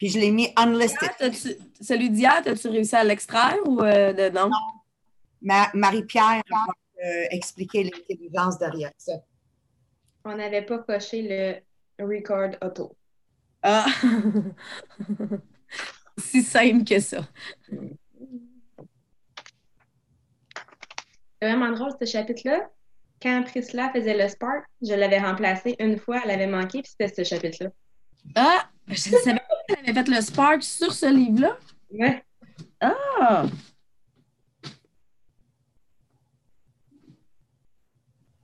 Puis je l'ai mis unlisted. Celui d'hier, as-tu réussi à l'extraire ou euh, de, non? Ma- Marie-Pierre va euh, expliquer l'intelligence derrière ça. On n'avait pas coché le record auto. Ah! si simple que ça. C'est vraiment drôle, ce chapitre-là. Quand Priscilla faisait le Spark, je l'avais remplacé une fois, elle avait manqué, puis c'était ce chapitre-là. Ah! Je ne savais qu'elle avait fait le Spark sur ce livre-là? Ouais. Ah!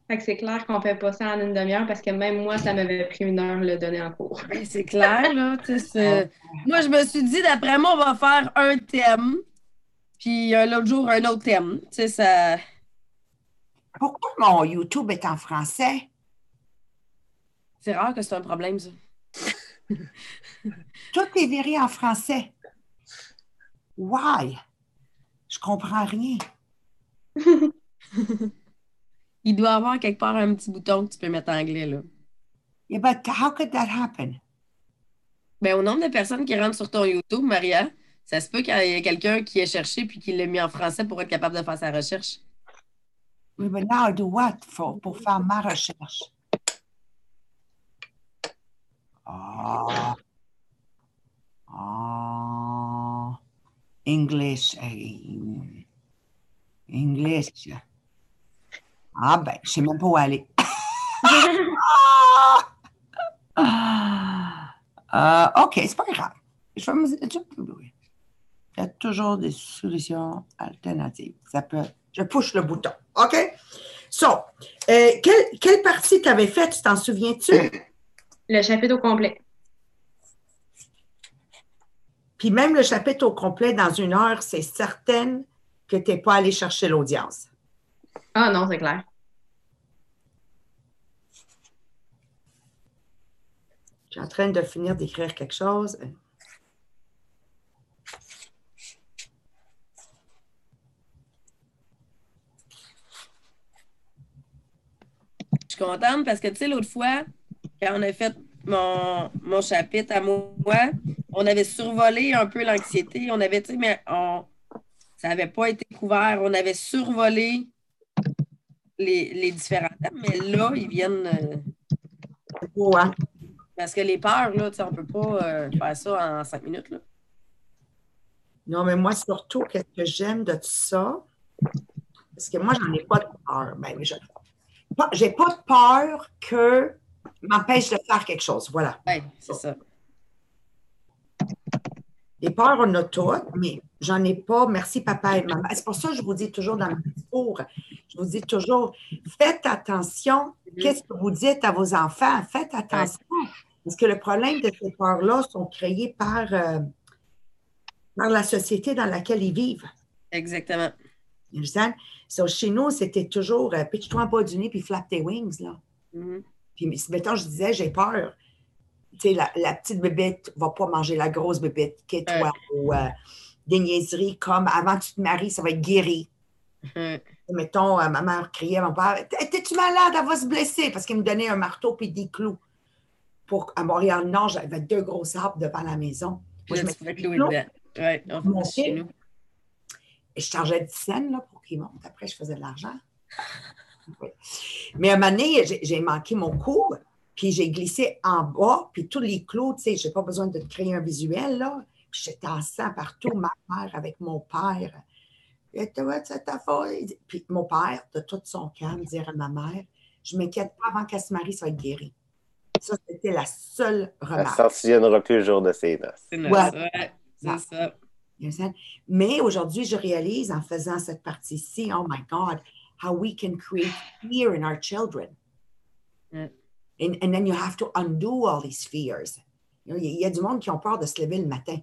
Fait que c'est clair qu'on fait pas ça en une demi-heure parce que même moi, ça m'avait pris une heure le donner en cours. Ben, c'est clair, là. c'est- Moi, je me suis dit, d'après moi, on va faire un thème, puis euh, l'autre jour, un autre thème. Tu sais, ça. Pourquoi mon YouTube est en français? C'est rare que c'est un problème, ça. Tout est viré en français. Why? Je comprends rien. Il doit y avoir quelque part un petit bouton que tu peux mettre en anglais, là. Yeah, but how could that happen? Ben, au nombre de personnes qui rentrent sur ton YouTube, Maria, ça se peut qu'il y ait quelqu'un qui ait cherché puis qui l'a mis en français pour être capable de faire sa recherche. Oui, mais now do what for, pour faire ma recherche? Ah. Ah. English. eh, English. Ah ben, je sais même pas où aller. Ah. Ah, OK, c'est pas grave. Je vais me-. Il y a toujours des solutions alternatives. Ça peut. Je push le bouton. OK? So, euh, quelle, quelle partie tu avais faite, tu t'en souviens-tu? Le chapitre au complet. Puis même le chapitre au complet dans une heure, c'est certain que tu n'es pas allé chercher l'audience. Ah non, c'est clair. Je suis en train de finir d'écrire quelque chose. Je suis contente parce que, tu sais, l'autre fois, quand on a fait mon, mon chapitre à moi, on avait survolé un peu l'anxiété. On avait, tu sais, mais on, ça n'avait pas été couvert. On avait survolé les, les différents thèmes, mais là, ils viennent. euh, hein? parce que les peurs, là, tu sais, on ne peut pas euh, faire ça en cinq minutes. Là. Non, mais moi, surtout, qu'est-ce que j'aime de tout ça? Parce que moi, j'en ai pas de peur. Ben, je j'ai pas de peur que m'empêche de faire quelque chose. Voilà. Oui, c'est ça. Les peurs, on a toutes, mais j'en ai pas. Merci, papa et maman. C'est pour ça que je vous dis toujours dans mon discours, je vous dis toujours, faites attention. Qu'est-ce que vous dites à vos enfants? Faites attention. Parce que le problème de ces peurs-là sont créées par, euh, par la société dans laquelle ils vivent. Exactement. You understand? So, chez nous, c'était toujours euh, pitch-toi en bas du nez puis flap tes wings. Là. Mhm. Puis, mettons, je disais, j'ai peur. La, la petite bébête va pas manger la grosse bébête, qu'est-toi, ou euh, des niaiseries comme avant que tu te maries, ça va être guéri. Mhm. Mettons, euh, ma mère criait à mon père T'es-tu malade? Elle va se blesser parce qu'il me donnait un marteau puis des clous. Pour, à Montréal-Nord, j'avais deux grosses arbres devant la maison. Moi, je mettais des clous. on Mon chez nous. Et je chargeais 10 cents là, pour qu'il monte. Après, je faisais de l'argent. Oui. Mais à un moment donné, j'ai- j'ai manqué mon cours, puis j'ai glissé en bas, puis tous les clous, tu sais, je n'ai pas besoin de créer un visuel, là. Puis j'étais en sang partout, ma mère avec mon père. Et tu vois, c'est ta faute. Puis mon père, de tout son calme, dire à ma mère, je m'inquiète pas avant qu'elle se marie, ça va être guéri. Ça, c'était la seule Elle remarque. s'en souviendra plus le jour de ses noces. C'est Ouais. ouais, c'est Ouais. ça. Mais aujourd'hui, je réalise en faisant cette partie-ci, oh my God, how we can create fear in our children. Mm. And, and then you have to undo all these fears. You know, Il y, a- y du monde qui ont peur de se lever le matin.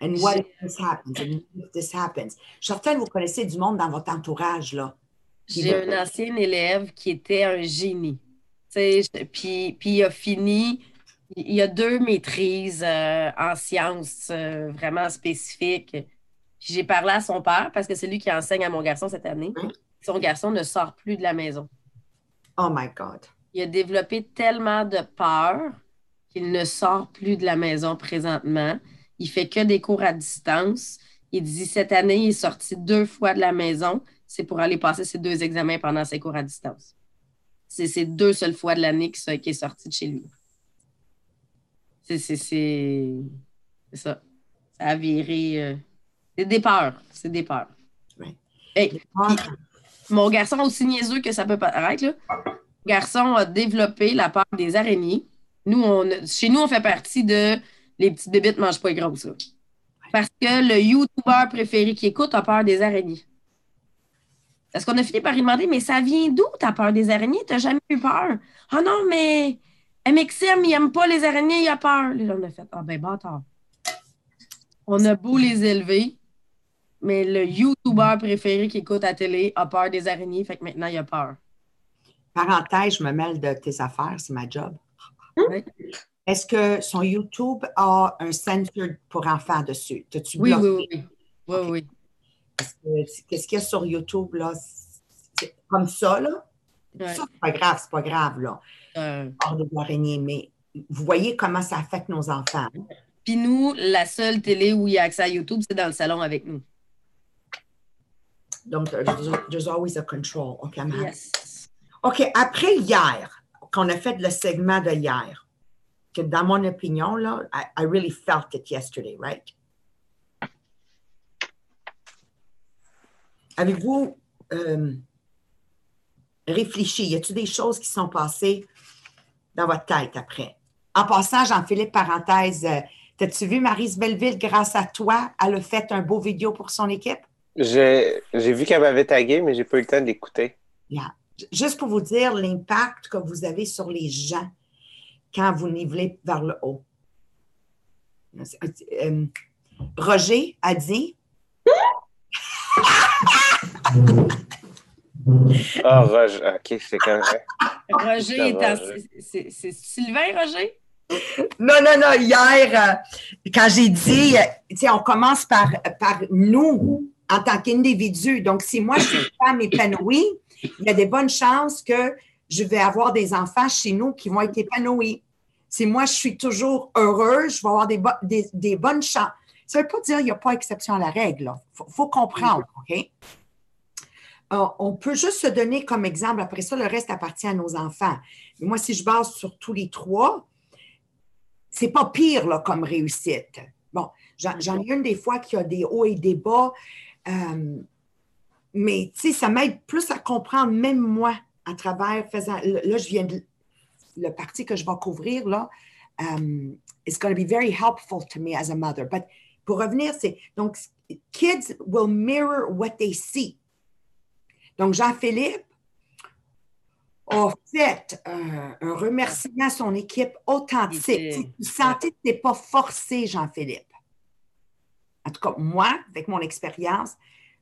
And what if this happens? And if this happens? Je suis certaine que vous connaissez du monde dans votre entourage, là. J'ai un ancien élève qui était un génie. Puis, puis il a fini, il a deux maîtrises euh, en sciences euh, vraiment spécifiques. J'ai parlé à son père parce que c'est lui qui enseigne à mon garçon cette année. Son garçon ne sort plus de la maison. Oh my God. Il a développé tellement de peur qu'il ne sort plus de la maison présentement. Il fait que des cours à distance. Il dit cette année, il est sorti deux fois de la maison. C'est pour aller passer ses deux examens pendant ses cours à distance. C'est ces deux seules fois de l'année qu'il est sorti de chez lui. C'est c'est- c'est- c'est ça. Ça a viré. euh, C'est des peurs. C'est des peurs. Ouais. Hey, Ah, mon garçon, aussi niaiseux que ça peut paraître, là, garçon a développé la peur des araignées. Nous, on, chez nous, on fait partie de les petites bébites mangent pas les grosses. là. Parce que le YouTuber préféré qui écoute a peur des araignées. Parce qu'on a fini par lui demander, mais ça vient d'où ta peur des araignées? T'as jamais eu peur? Ah non, mais MXM, il aime pas les araignées, il a peur. Là, on a fait, ah ben bâtard. On a beau les élever, mais le YouTuber préféré qui écoute à la télé a peur des araignées, fait que maintenant il a peur. Parenthèse, je me mêle de tes affaires, c'est ma job. Oui. Est-ce que son YouTube a un censure pour enfants dessus? T'as-tu Oui, oui, bloqué? oui. Oui, oui. oui. Qu'est-ce qu'il y a sur YouTube, là? Comme ça, là? Ouais. Ça, c'est pas grave, c'est pas grave, là. Euh, Hors des araignées, mais vous voyez comment ça affecte nos enfants. Puis nous, la seule télé où il y a accès à YouTube, c'est dans le salon avec nous. Donc, there's, there's always a control. OK, I'm happy. Yes. OK, après hier, qu'on a fait le segment de hier, que dans mon opinion, là, I, I really felt it yesterday, right? Avez-vous euh, réfléchi? Y a-t-il des choses qui sont passées dans votre tête après? En passant, Jean-Philippe, parenthèse, euh, t'as-tu vu Marise Belleville, grâce à toi, elle a fait un beau vidéo pour son équipe? J'ai vu qu'elle m'avait tagué, mais j'ai pas eu le temps de l'écouter. Juste pour vous dire l'impact que vous avez sur les gens quand vous nivelez vers le haut. Euh, Roger a dit Ah, Roger. OK, c'est quand même. Roger est c'est- Sylvain, Roger? Non, non, non, hier, euh, quand j'ai dit, euh, tu sais, on commence par, par nous en tant qu'individu. Donc, si moi, je suis une femme épanouie, il y a des bonnes chances que je vais avoir des enfants chez nous qui vont être épanouis. Si moi, je suis toujours heureuse, je vais avoir des, bo- des, des bonnes chances. Ça ne veut pas dire qu'il n'y a pas exception à la règle. Il faut, faut comprendre, OK? Euh, on peut juste se donner comme exemple. Après ça, le reste appartient à nos enfants. Mais moi, si je base sur tous les trois, c'est pas pire là, comme réussite. Bon, j'en j'en ai une des fois qui a des hauts et des bas, euh, mais tu sais, ça m'aide plus à comprendre, même moi, à travers faisant. Là, je viens de. Le parti que je vais couvrir, là, um, it's going to be very helpful to me as a mother. But pour revenir, c'est. Donc, kids will mirror what they see. Donc, Jean-Philippe a fait euh, un remerciement à son équipe authentique. Tu sentais que tu n'es pas forcé, Jean-Philippe. En tout cas, moi, avec mon expérience,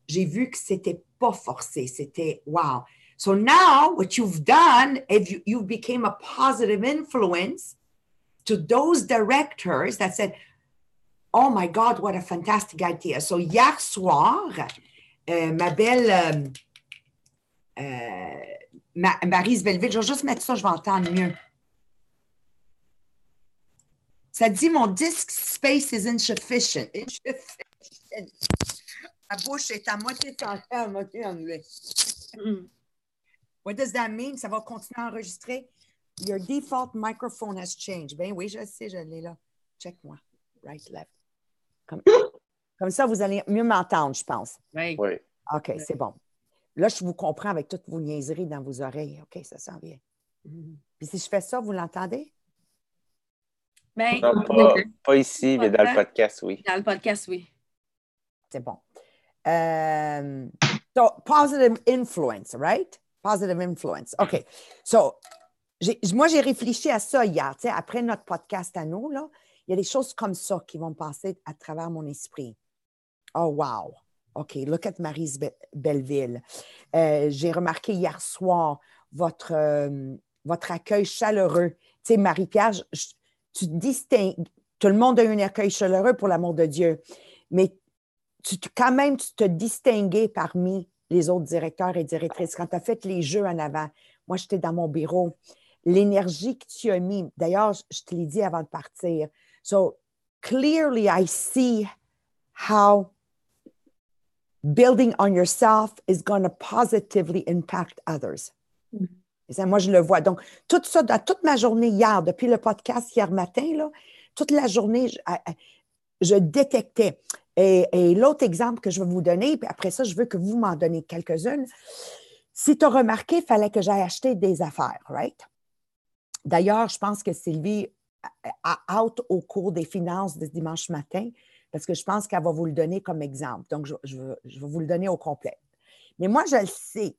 j'ai vu que c'était pas forcé. C'était wow. So now, what you've done, if you, you became a positive influence to those directors that said, Oh my God, what a fantastic idea. So hier soir, euh, ma belle euh, euh, Ma- Marise Belleville, je vais juste mettre ça, je vais entendre mieux. Ça dit mon disk space is. Insufficient. Ma bouche est à moitié français, à moitié anglais. Mm. What does that mean? Ça va continuer à enregistrer. Your default microphone has changed. Ben oui, je le sais, je l'ai là. Check-moi. Right, left. Comme, comme ça, vous allez mieux m'entendre, je pense. Ouais. Oui. OK, c'est bon. Là, je vous comprends avec toutes vos niaiseries dans vos oreilles. OK, ça s'en vient. Mm. Puis si je fais ça, vous l'entendez? Ben, Non, pas, pas ici, mais dans le podcast, oui. dans le podcast, oui. C'est bon. So, positive influence, right? Positive influence. OK. So, moi, j'ai réfléchi à ça hier. Tu sais, après notre podcast à nous, là, il y a des choses comme ça qui vont passer à travers mon esprit. Oh, wow. OK, look at Marise Be- Belleville. Euh, j'ai remarqué hier soir votre, euh, votre accueil chaleureux. Tu sais, Marie-Pierre, tu distingues. Tout le monde a eu un accueil chaleureux pour l'amour de Dieu. Mais tu, quand même, tu te distinguais parmi les autres directeurs et directrices. Quand tu as fait les jeux en avant, moi, j'étais dans mon bureau. l'énergie que tu as mis. D'ailleurs, je- te l'ai dit avant de partir. So, clearly, I see how building on yourself is going to positively impact others. Mhm. Et ça, moi, je le vois. Donc, tout ça, dans toute ma journée hier, depuis le podcast hier matin, là, toute la journée, je détectais. Et, l'autre exemple que je vais vous donner, puis après ça, je veux que vous m'en donnez quelques-unes. Si tu as remarqué, il fallait que j'aille acheter des affaires, right? D'ailleurs, je pense que Sylvie a out au cours des finances de dimanche matin parce que je pense qu'elle va vous le donner comme exemple. Donc, je, je vais vous le donner au complet. Mais moi, je le sais.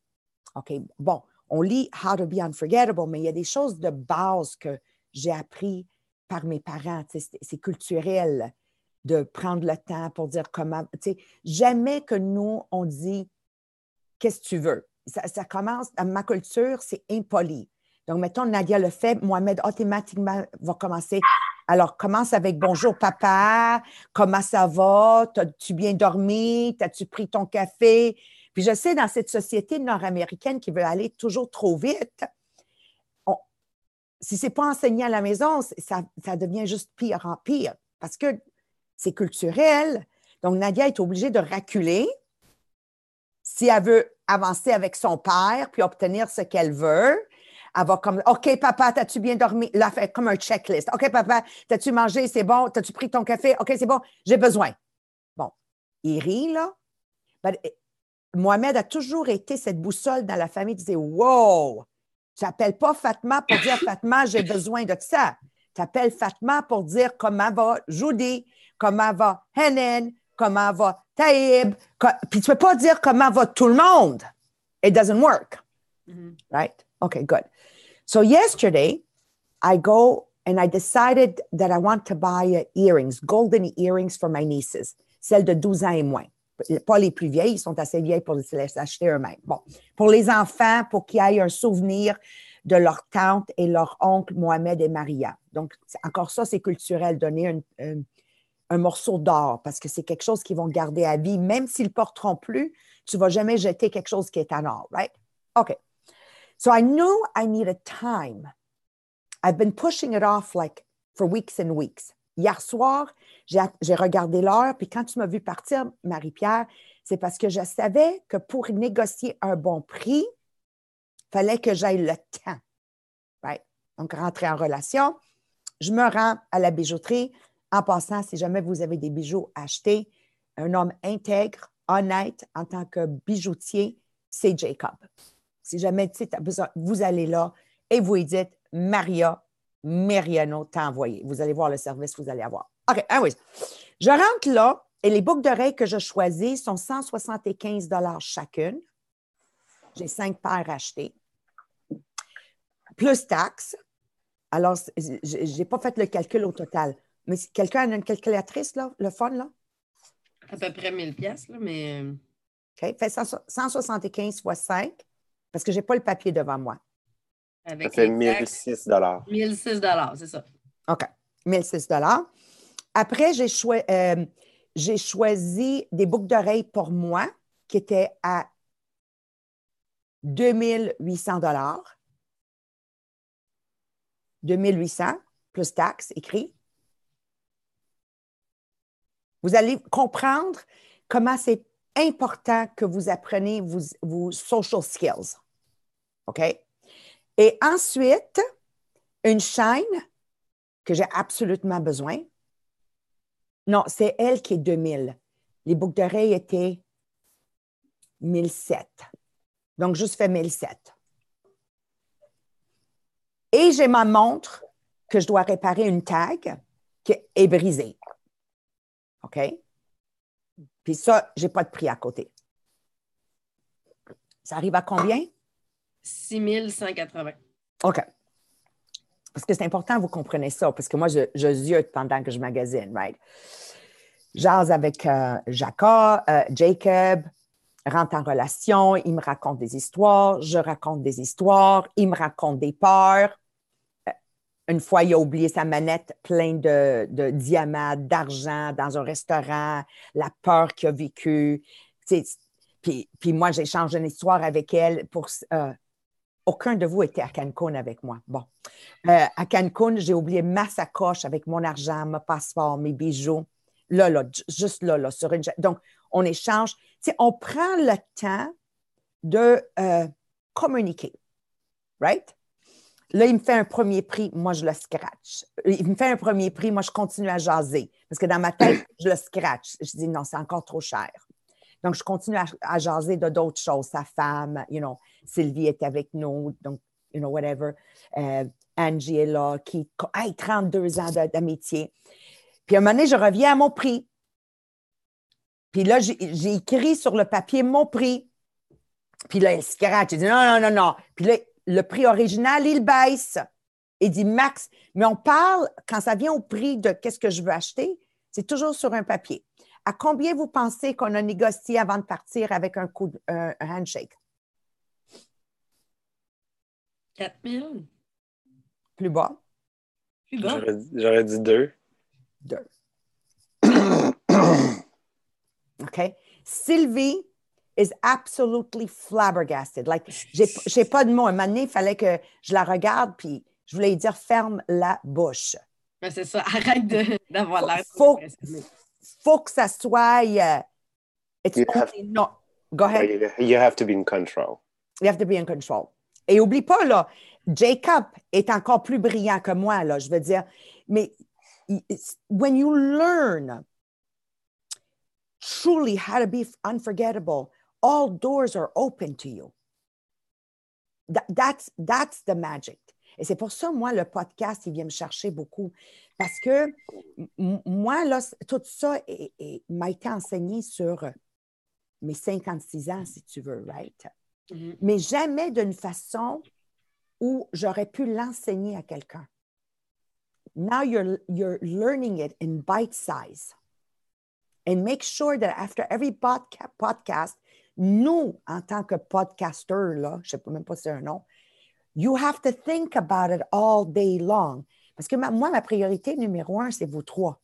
OK, bon, on lit How to be unforgettable, mais il y a des choses de base que j'ai appris par mes parents. C'est culturel de prendre le temps pour dire comment. Jamais que nous, on dit qu'est-ce que tu veux. Ça, commence, dans ma culture, c'est impoli. Donc, mettons, Nadia le fait, Mohamed automatiquement va commencer. Alors, commence avec bonjour papa, comment ça va? As-tu bien dormi? As-tu pris ton café? Puis je sais, dans cette société nord-américaine qui veut aller toujours trop vite, si ce n'est pas enseigné à la maison, ça, ça devient juste pire en pire parce que c'est culturel. Donc, Nadia est obligée de reculer si elle veut avancer avec son père puis obtenir ce qu'elle veut. Elle va comme OK, papa, t'as-tu bien dormi? Comme un checklist. OK, papa, t'as-tu mangé? C'est bon? T'as-tu pris ton café? OK, c'est bon, j'ai besoin. Bon, il rit, là. But, eh, Mohamed a toujours été cette boussole dans la famille. Il disait Wow, tu n'appelles pas Fatma pour dire Fatma, j'ai besoin de ça. Tu appelles Fatma pour dire comment va Judy, comment va Henen, comment va Taïb. Puis tu ne peux pas dire comment va tout le monde. It doesn't work. Mhm. right? Okay, good. So yesterday, I go and I decided that I want to buy earrings, golden earrings for my nieces, celles de 12 ans et moins. Pas les plus vieilles, ils sont assez vieilles pour les acheter eux-mêmes. Bon, pour les enfants, pour qu'ils aient un souvenir de leur tante et leur oncle Mohamed et Maria. Donc, encore ça, c'est culturel, donner un, morceau d'or parce que c'est quelque chose qu'ils vont garder à vie. Même s'ils ne porteront plus, tu ne vas jamais jeter quelque chose qui est en or, right? OK. So I knew I needed time. I've been pushing it off like for weeks and weeks. Hier soir, j'ai regardé l'heure, puis quand tu m'as vu partir, Marie-Pierre, c'est parce que je savais que pour négocier un bon prix, fallait que j'aille le temps. Donc, rentrer en relation, je me rends à la bijouterie. En passant, si jamais vous avez des bijoux achetés, un homme intègre, honnête en tant que bijoutier, c'est Jacob. Si jamais t'as besoin, vous allez là et vous dites Maria Meriano t'a envoyé. Vous allez voir le service, vous allez avoir. OK, anyways. Je rentre là et les boucles d'oreilles que je choisis sont 175 chacune. J'ai cinq paires achetées. Plus taxes. Alors, je n'ai pas fait le calcul au total. Mais si quelqu'un a une calculatrice, là, le fun, là? À peu près 1000 pièces là, mais euh, OK. Fait 100 175 fois 5, parce que je n'ai pas le papier devant moi. Ça avec fait les taxes, 1006 dollars. 1006 c'est ça. OK. 1006 Après, j'ai choi- euh, j'ai choisi des boucles d'oreilles pour moi qui étaient à 2800 2800 plus taxes écrit. Vous allez comprendre comment c'est important que vous appreniez vos, vos social skills. OK? Et ensuite, une chaîne que j'ai absolument besoin. Non, c'est elle qui est 2000. Les boucles d'oreilles étaient 1007. Donc, juste fait 1007. Et j'ai ma montre que je dois réparer une tag qui est brisée. OK? Puis ça, je n'ai pas de prix à côté. Ça arrive à combien? 6180. OK. Parce que c'est important, vous comprenez ça, parce que moi, je, je ziote pendant que je magasine, right? Jase avec euh, Jacob, euh, Jacob, rentre en relation, il me raconte des histoires, je raconte des histoires, il me raconte des peurs. Euh, Une fois, il a oublié sa manette pleine de, diamants, d'argent dans un restaurant, la peur qu'il a vécue. Puis, moi, j'échange une histoire avec elle euh, aucun de vous était à Cancun avec moi. Bon. Euh, à Cancun, j'ai oublié ma sacoche avec mon argent, mon passeport, mes bijoux. Là, là, ju- juste là, là, sur une. Donc, on échange. On prend le temps de euh, communiquer. Right? Là, il me fait un premier prix, moi, je le scratch. Il me fait un premier prix, moi, je continue à jaser. Parce que dans ma tête, je le scratch. Je dis non, c'est encore trop cher. Donc, je continue à, à jaser de d'autres choses. Sa femme, you know, Sylvie est avec nous, donc, you know, whatever. Euh, Angie est là, qui, hey, 32 ans d'amitié. Puis à un moment donné, je reviens à mon prix. Puis là, j'ai écrit sur le papier mon prix. Puis là, il scratch. Il dit non, non, non, non. Puis là, le prix original, il baisse. Il dit max. Mais on parle, quand ça vient au prix de qu'est-ce que je veux acheter, c'est toujours sur un papier. À combien vous pensez qu'on a négocié avant de partir avec un coup de- un- un handshake? 4000. Plus bas? Plus bas. J'aurais dit- J'aurais dit deux. Deux. OK? Sylvie is absolutely flabbergasted. Like, j'ai pas de mots. Un moment donné, il fallait que je la regarde, puis je voulais lui dire ferme la bouche. Ben, c'est ça. Arrête de- d'avoir l'air. Faut-. Faut que ça soit. euh, it's You have- only not. Go ahead. You have to be in control. You have to be in control. Et oublie pas, là, Jacob est encore plus brillant que moi, là, je veux dire. Mais when you learn truly how to be unforgettable, all doors are open to you. That- that's, that's the magic. Et c'est pour ça, moi, le podcast, il vient me chercher beaucoup. Parce que moi, là, tout ça m'a été enseigné sur mes 56 ans, si tu veux, right? Mhm. mais jamais d'une façon où j'aurais pu l'enseigner à quelqu'un. Now you're, you're learning it in bite size. And make sure that after every podca- podcast, nous, en tant que podcasters, là, je ne sais même pas si c'est un nom, you have to think about it all day long. Parce que ma- moi, ma priorité numéro un, c'est vous trois.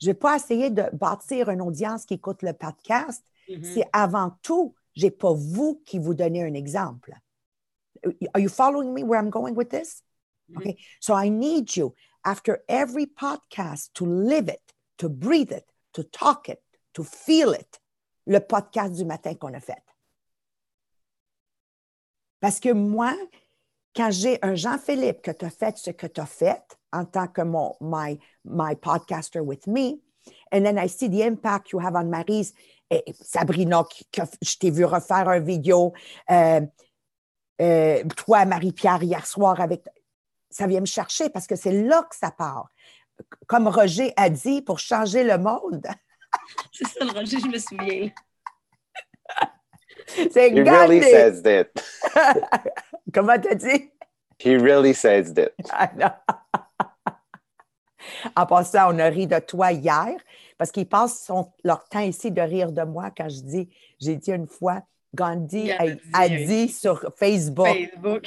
Je ne vais pas essayer de bâtir une audience qui écoute le podcast Mhm. c'est avant tout, je n'ai pas vous qui vous donnez un exemple. Are you following me where I'm going with this? Mhm. Okay. So I need you after every podcast to live it, to breathe it, to talk it, to feel it. Le podcast du matin qu'on a fait. Parce que moi, quand j'ai un Jean-Philippe que tu as fait ce que tu as fait en tant que mon, my, my podcaster with me, and then I see the impact you have on Maryse, et Sabrina, que je t'ai vu refaire un vidéo, euh, euh, toi, Marie-Pierre, hier soir, avec. Ça vient me chercher parce que c'est là que ça part. Comme Roger a dit, pour changer le monde, C'est ça, le Roger, je me souviens. c'est He really Gandhi. says that. Comment t'as dit? He really says that. Ah, non. En passant, on a ri de toi hier parce qu'ils passent son- leur temps ici de rire de moi quand je dis, j'ai dit une fois, Gandhi a, a dit sur Facebook, Facebook.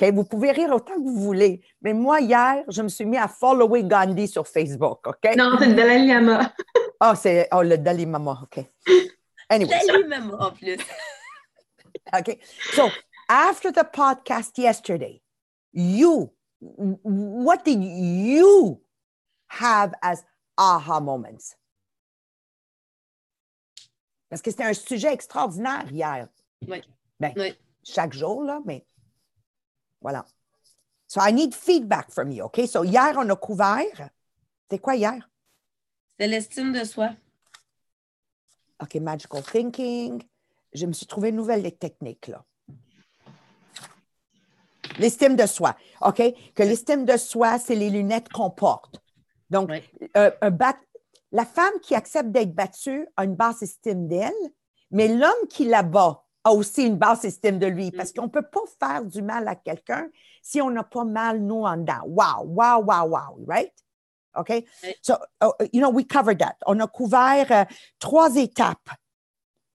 OK, vous pouvez rire autant que vous voulez, mais moi, hier, je me suis mis à follower Gandhi sur Facebook, OK? Non, c'est le Dalai Lama. Oh, c'est oh, le Dalai Mama, OK. Anyway, Salut, maman, en plus. Okay. So after the podcast yesterday, you, what did you have as aha moments? Parce que c'était un sujet extraordinaire hier. Oui. Ben, Oui. chaque jour, là, mais voilà. So I need feedback from you, OK? So hier, on a couvert. C'était quoi hier? C'est l'estime de soi. OK, magical thinking. Je me suis trouvé une nouvelle technique, là. L'estime de soi. OK? Que l'estime de soi, c'est les lunettes qu'on porte. Donc, Oui. euh, un bat- la femme qui accepte d'être battue a une basse estime d'elle, mais l'homme qui la bat a aussi une basse estime de lui parce qu'on ne peut pas faire du mal à quelqu'un si on n'a pas mal, nous, en dedans. Wow, wow, wow, wow, right? OK? So, uh, you know, we covered that. On a couvert euh, trois étapes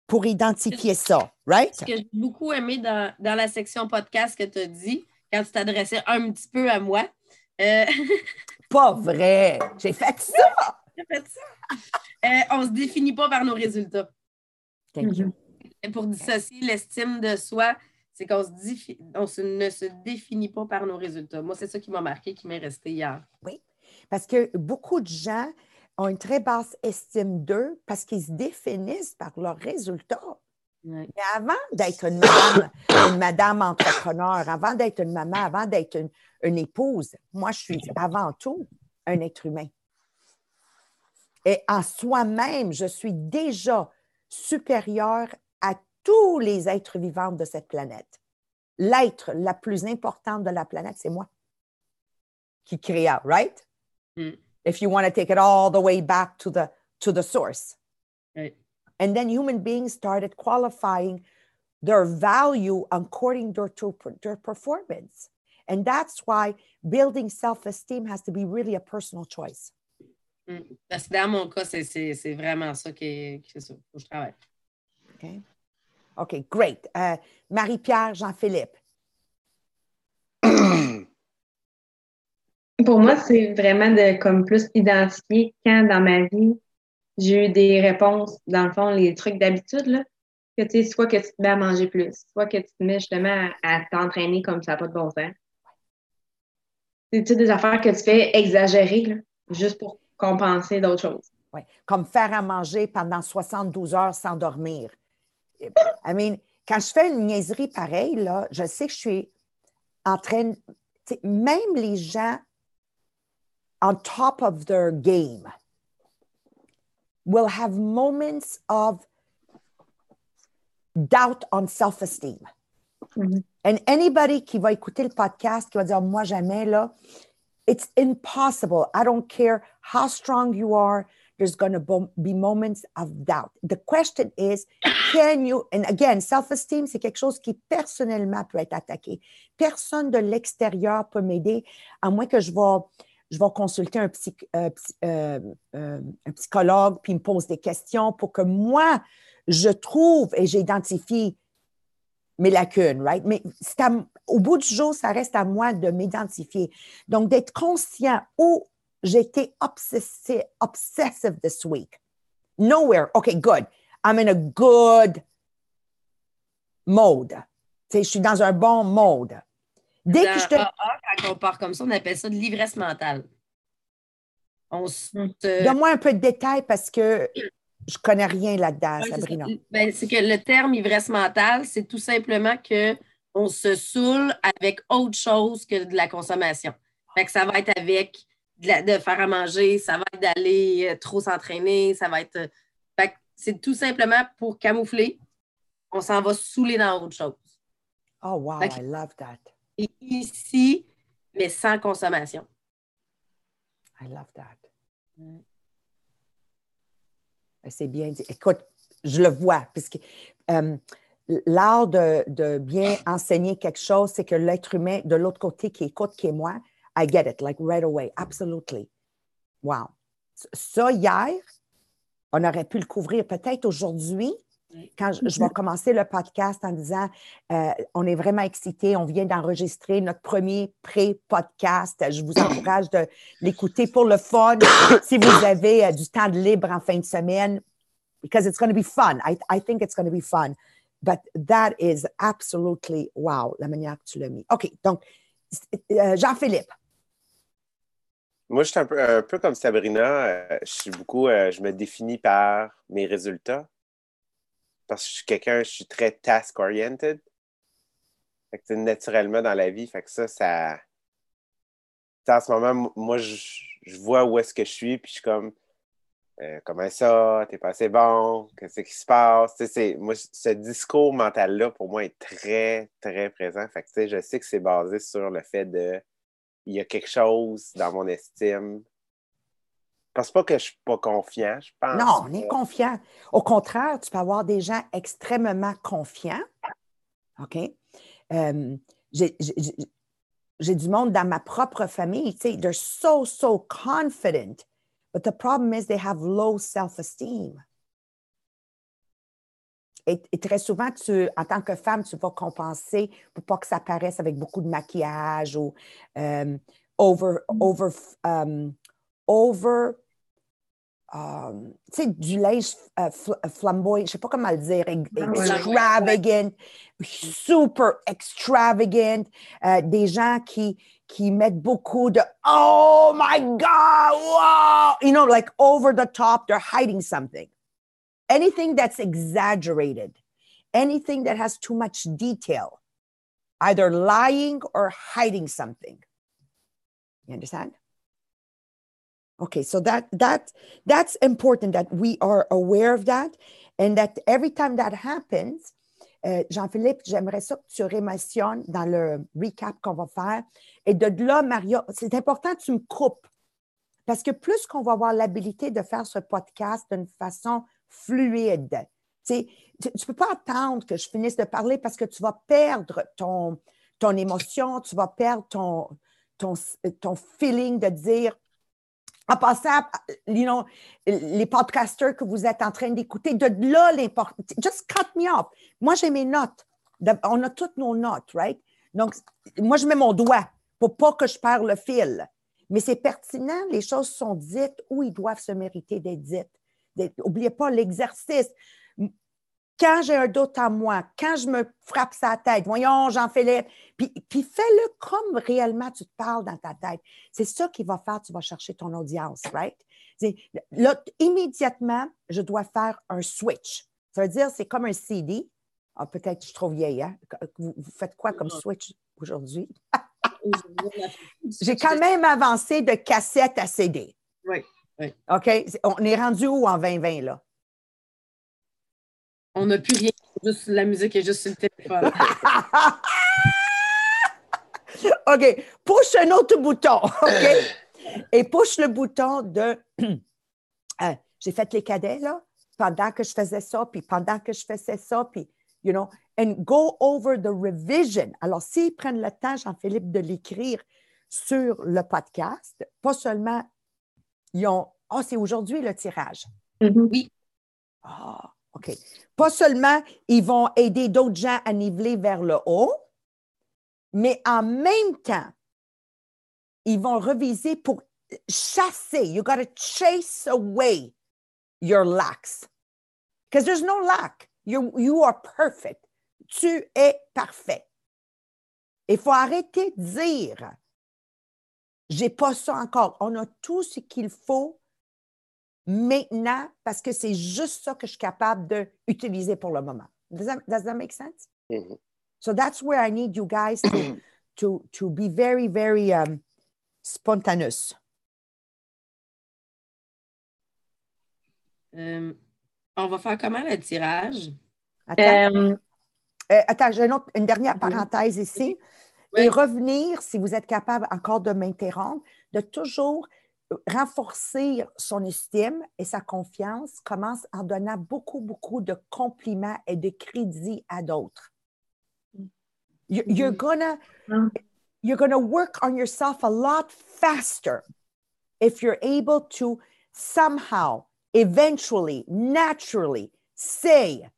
pour identifier ça, right? Ce que j'ai beaucoup aimé dans, dans la section podcast que tu as dit, quand tu t'adressais un petit peu à moi, euh, Pas vrai. J'ai fait ça. j'ai fait ça. Euh, on se définit pas par nos résultats. Thank you. Pour dissocier l'estime de soi, c'est qu'on se on se- ne se définit pas par nos résultats. Moi, c'est ça qui m'a marqué, qui m'est resté hier. Parce que beaucoup de gens ont une très basse estime d'eux parce qu'ils se définissent par leurs résultats. Mais avant d'être une madame, une madame entrepreneur, avant d'être une maman, avant d'être une, une épouse, moi, je suis avant tout un être humain. Et en soi-même, je suis déjà supérieure tous les êtres vivants de cette planète. L'être la plus importante de la planète, c'est moi qui créa, right? Mm. If you want to take it all the way back to the, to the source. And then human beings started qualifying their value according to their performance. And that's why building self esteem has to be really a personal choice. Mm. Parce que dans mon cas, c'est- vraiment ça c'est ça. Que je travaille. Okay. Okay, great. Uh, Marie-Pierre, Jean-Philippe. Pour moi, c'est vraiment de comme plus identifier quand dans ma vie j'ai eu des réponses, dans le fond, les trucs d'habitude, là. Que tu sais, soit que tu te mets à manger plus, soit que tu te mets justement à, à t'entraîner comme ça n'a pas de bon sens. C'est des affaires que tu fais exagérer, là, juste pour compenser d'autres choses. Ouais. Comme faire à manger pendant 72 heures sans dormir. I mean, quand je fais une niaiserie pareille, là, je sais que je suis en train. Même les gens on top of their game will have moments of doubt on self-esteem. Mhm. And anybody qui va écouter le podcast, qui va dire moi jamais là, it's impossible. I don't care how strong you are. There's going to be moments of doubt. The question is, can you, and again, self-esteem, c'est quelque chose qui personnellement peut être attaqué. Personne de l'extérieur peut m'aider, à moins que je vais, je consulter euh, euh, euh, un psychologue, puis il me pose des questions pour que moi, je trouve et j'identifie mes lacunes, right? Mais au bout du jour, ça reste à moi de m'identifier. Donc, d'être conscient où j'étais obsessive, obsessive this week. Nowhere. OK, good. I'm in a good mode. Je suis dans un bon mode. Dès Dans que je te... Quand on part comme ça, on appelle ça de l'ivresse mentale. On se. Mm. Donne-moi un peu de détails parce que je connais rien là-dedans, Ouais, c'est Sabrina. Ben, c'est que le terme ivresse mentale, c'est tout simplement que on se saoule avec autre chose que de la consommation. Fait que ça va être avec de, la- de faire à manger, ça va être d'aller euh, trop s'entraîner, ça va être. euh, c'est tout simplement pour camoufler, on s'en va saouler dans autre chose. Oh, wow, Fait I love that. Et ici, mais sans consommation. I love that. Mm. C'est bien dit. Écoute, je le vois, puisque euh, l'art de, de bien enseigner quelque chose, c'est que l'être humain de l'autre côté qui écoute, qui est moi, I get it, like right away. Absolutely. Wow. Ça, hier, on aurait pu le couvrir peut-être aujourd'hui, quand je, je vais commencer le podcast en disant euh, on est vraiment excités, on vient d'enregistrer notre premier pré-podcast. Je vous encourage de l'écouter pour le fun. si vous avez euh, du temps de libre en fin de semaine, because it's going to be fun. I, I think it's going to be fun. But that is absolutely wow, la manière que tu l'as mis. OK, donc, euh, Jean-Philippe. Moi, je suis un peu, un peu comme Sabrina. euh, je suis beaucoup, euh, je me définis par mes résultats. Parce que je suis quelqu'un, je suis très task-oriented. Fait que, naturellement dans la vie, fait que ça, ça. En ce moment, moi, je, vois où est-ce que je suis, puis je suis comme. euh, comment ça? T'es pas assez bon? Qu'est-ce qui se passe? C'est- moi, ce discours mental-là, pour moi, est très, très présent. Fait que, je sais que c'est basé sur le fait de il y a quelque chose dans mon estime. Je pense pas que je suis pas confiant, je pense. Non, on est confiant. Au contraire, tu peux avoir des gens extrêmement confiants. OK? Euh, j'ai- du monde dans ma propre famille, tu sais, they're so, so confident. But the problem is they have low self-esteem. Et, et très souvent, tu, en tant que femme, tu vas compenser pour pas que ça paraisse avec beaucoup de maquillage ou euh, over, over, um, over euh, tu sais, du linge euh, fl- flamboyant, je ne sais pas comment le dire, Ah extravagant, super extravagant, euh, des gens qui, qui mettent beaucoup de Oh my God, wow, you know, like over the top, they're hiding something. Anything that's exaggerated, anything that has too much detail, either lying or hiding something. You understand? Okay, so that that that's important that we are aware of that, and that every time that happens, euh, Jean-Philippe, j'aimerais ça que tu rémentionnes dans le recap qu'on va faire. Et de là, Maria, c'est important que tu me coupes. Parce que plus qu'on va avoir l'habilité de faire ce podcast d'une façon fluide, tu ne peux pas attendre que je finisse de parler parce que tu vas perdre ton, ton émotion, tu vas perdre ton, ton, feeling de dire, en passant, les podcasters que vous êtes en train d'écouter, de là l'important. Just cut me off. Moi, j'ai mes notes. On a toutes nos notes, right? Donc, moi, je mets mon doigt pour pas que je perds le fil. Mais c'est pertinent, les choses sont dites où ils doivent se mériter d'être dites. N'oubliez pas l'exercice. Quand j'ai un doute en moi, quand je me frappe sa tête, voyons, Jean-Philippe, puis, puis fais-le comme réellement tu te parles dans ta tête. C'est ça qui va faire, tu vas chercher ton audience, right? Là, immédiatement, je dois faire un switch. Ça veut dire, c'est comme un CD. Ah, peut-être que je suis trop vieille, hein? Vous, vous faites quoi comme switch aujourd'hui? J'ai quand même avancé de cassette à CD. Oui, oui. OK? On est rendu où en 2020, là? On n'a plus rien, juste la musique est juste sur le téléphone. OK. Push un autre bouton. OK? Et push le bouton de. Euh, J'ai fait les cadets, là, pendant que je faisais ça, puis pendant que je faisais ça, puis, you know, and go over the revision. Alors, s'ils prennent le temps, Jean-Philippe, de l'écrire sur le podcast, pas seulement, ils ont. Ah, c'est aujourd'hui le tirage. Mhm. Ah, OK. Pas seulement ils vont aider d'autres gens à niveler vers le haut, mais en même temps, ils vont reviser pour chasser. You got to chase away your lacks. Because there's no lack. You, you are perfect. Tu es parfait. Il faut arrêter de dire j'ai pas ça encore. On a tout ce qu'il faut maintenant parce que c'est juste ça que je suis capable d'utiliser pour le moment. Does that, does that make sense? Mhm. So that's where I need you guys to, to, to be very, very um, spontaneous. Euh, on va faire comment le tirage? Attends, Euh, Euh, attends, j'ai une, dernière parenthèse ici. Et revenir, si vous êtes capable encore de m'interrompre, de toujours renforcer son estime et sa confiance commence en donnant beaucoup, beaucoup de compliments et de crédits à d'autres. You- You're gonna, Mm. you're gonna work on yourself a lot faster if you're able to somehow, eventually, naturally say,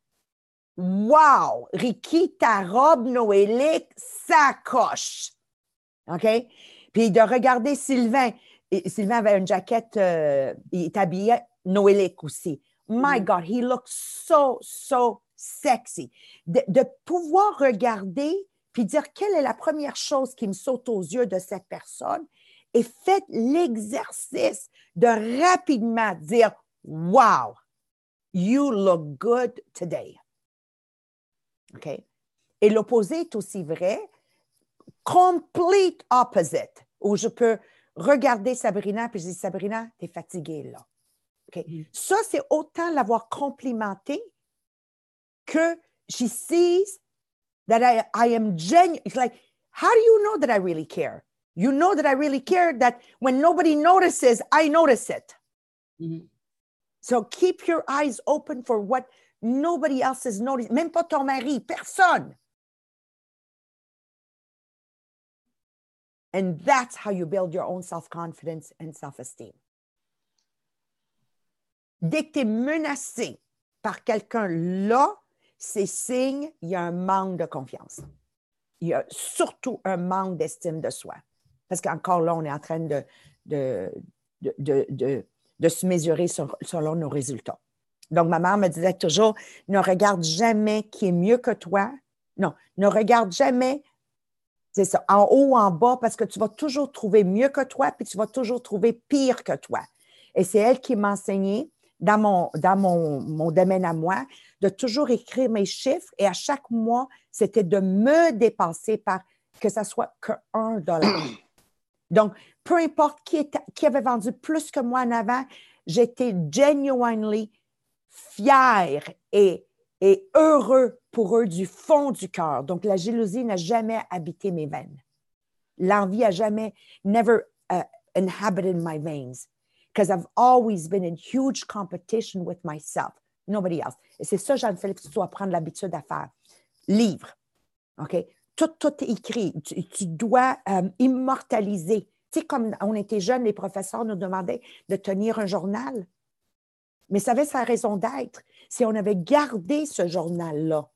Wow, Ricky, ta robe noélique, ça coche. OK? Puis de regarder Sylvain. Et Sylvain avait une jaquette, euh, il est habillé noélique aussi. My Mhm. God, he looks so, so sexy. De, de pouvoir regarder puis dire quelle est la première chose qui me saute aux yeux de cette personne et faites l'exercice de rapidement dire Wow, you look good today. OK? Et l'opposé est aussi vrai. Complete opposite, où je peux regarder Sabrina puis je dis Sabrina, tu es fatiguée là. OK? Mhm. Ça, c'est autant l'avoir complimenté que she sees that I, I am genuine. It's like, how do you know that I really care? You know that I really care that when nobody notices, I notice it. Mhm. So keep your eyes open for what nobody else is noticing. Même pas ton mari, personne. And that's how you build your own self-confidence and self-esteem. Dès que tu es menacé par quelqu'un là, c'est signe il y a un manque de confiance. Il y a surtout un manque d'estime de soi. Parce qu'encore là, on est en train de, de, de, de, de, se mesurer sur- selon nos résultats. Donc, ma mère me disait toujours, ne regarde jamais qui est mieux que toi. Non, ne regarde jamais, c'est ça, en haut ou en bas, parce que tu vas toujours trouver mieux que toi, puis tu vas toujours trouver pire que toi. Et c'est elle qui m'a enseigné, dans, mon, dans mon, mon domaine à moi, de toujours écrire mes chiffres. Et à chaque mois, c'était de me dépasser par que ça soit que un dollar. Donc, peu importe qui, était- qui avait vendu plus que moi en avant, j'étais genuinely fière et, heureux pour eux du fond du cœur. Donc, la jalousie n'a jamais habité mes veines. L'envie a jamais, never uh, inhabited my veins. Because I've always been in huge competition with myself, nobody else. Et c'est ça, Jeanne-Philippe, que tu dois prendre l'habitude à faire. Livre. OK? Tout, tout est écrit. Tu, tu dois euh, immortaliser. Tu sais, comme on était jeunes, les professeurs nous demandaient de tenir un journal. Mais ça avait sa raison d'être. Si on avait gardé ce journal-là,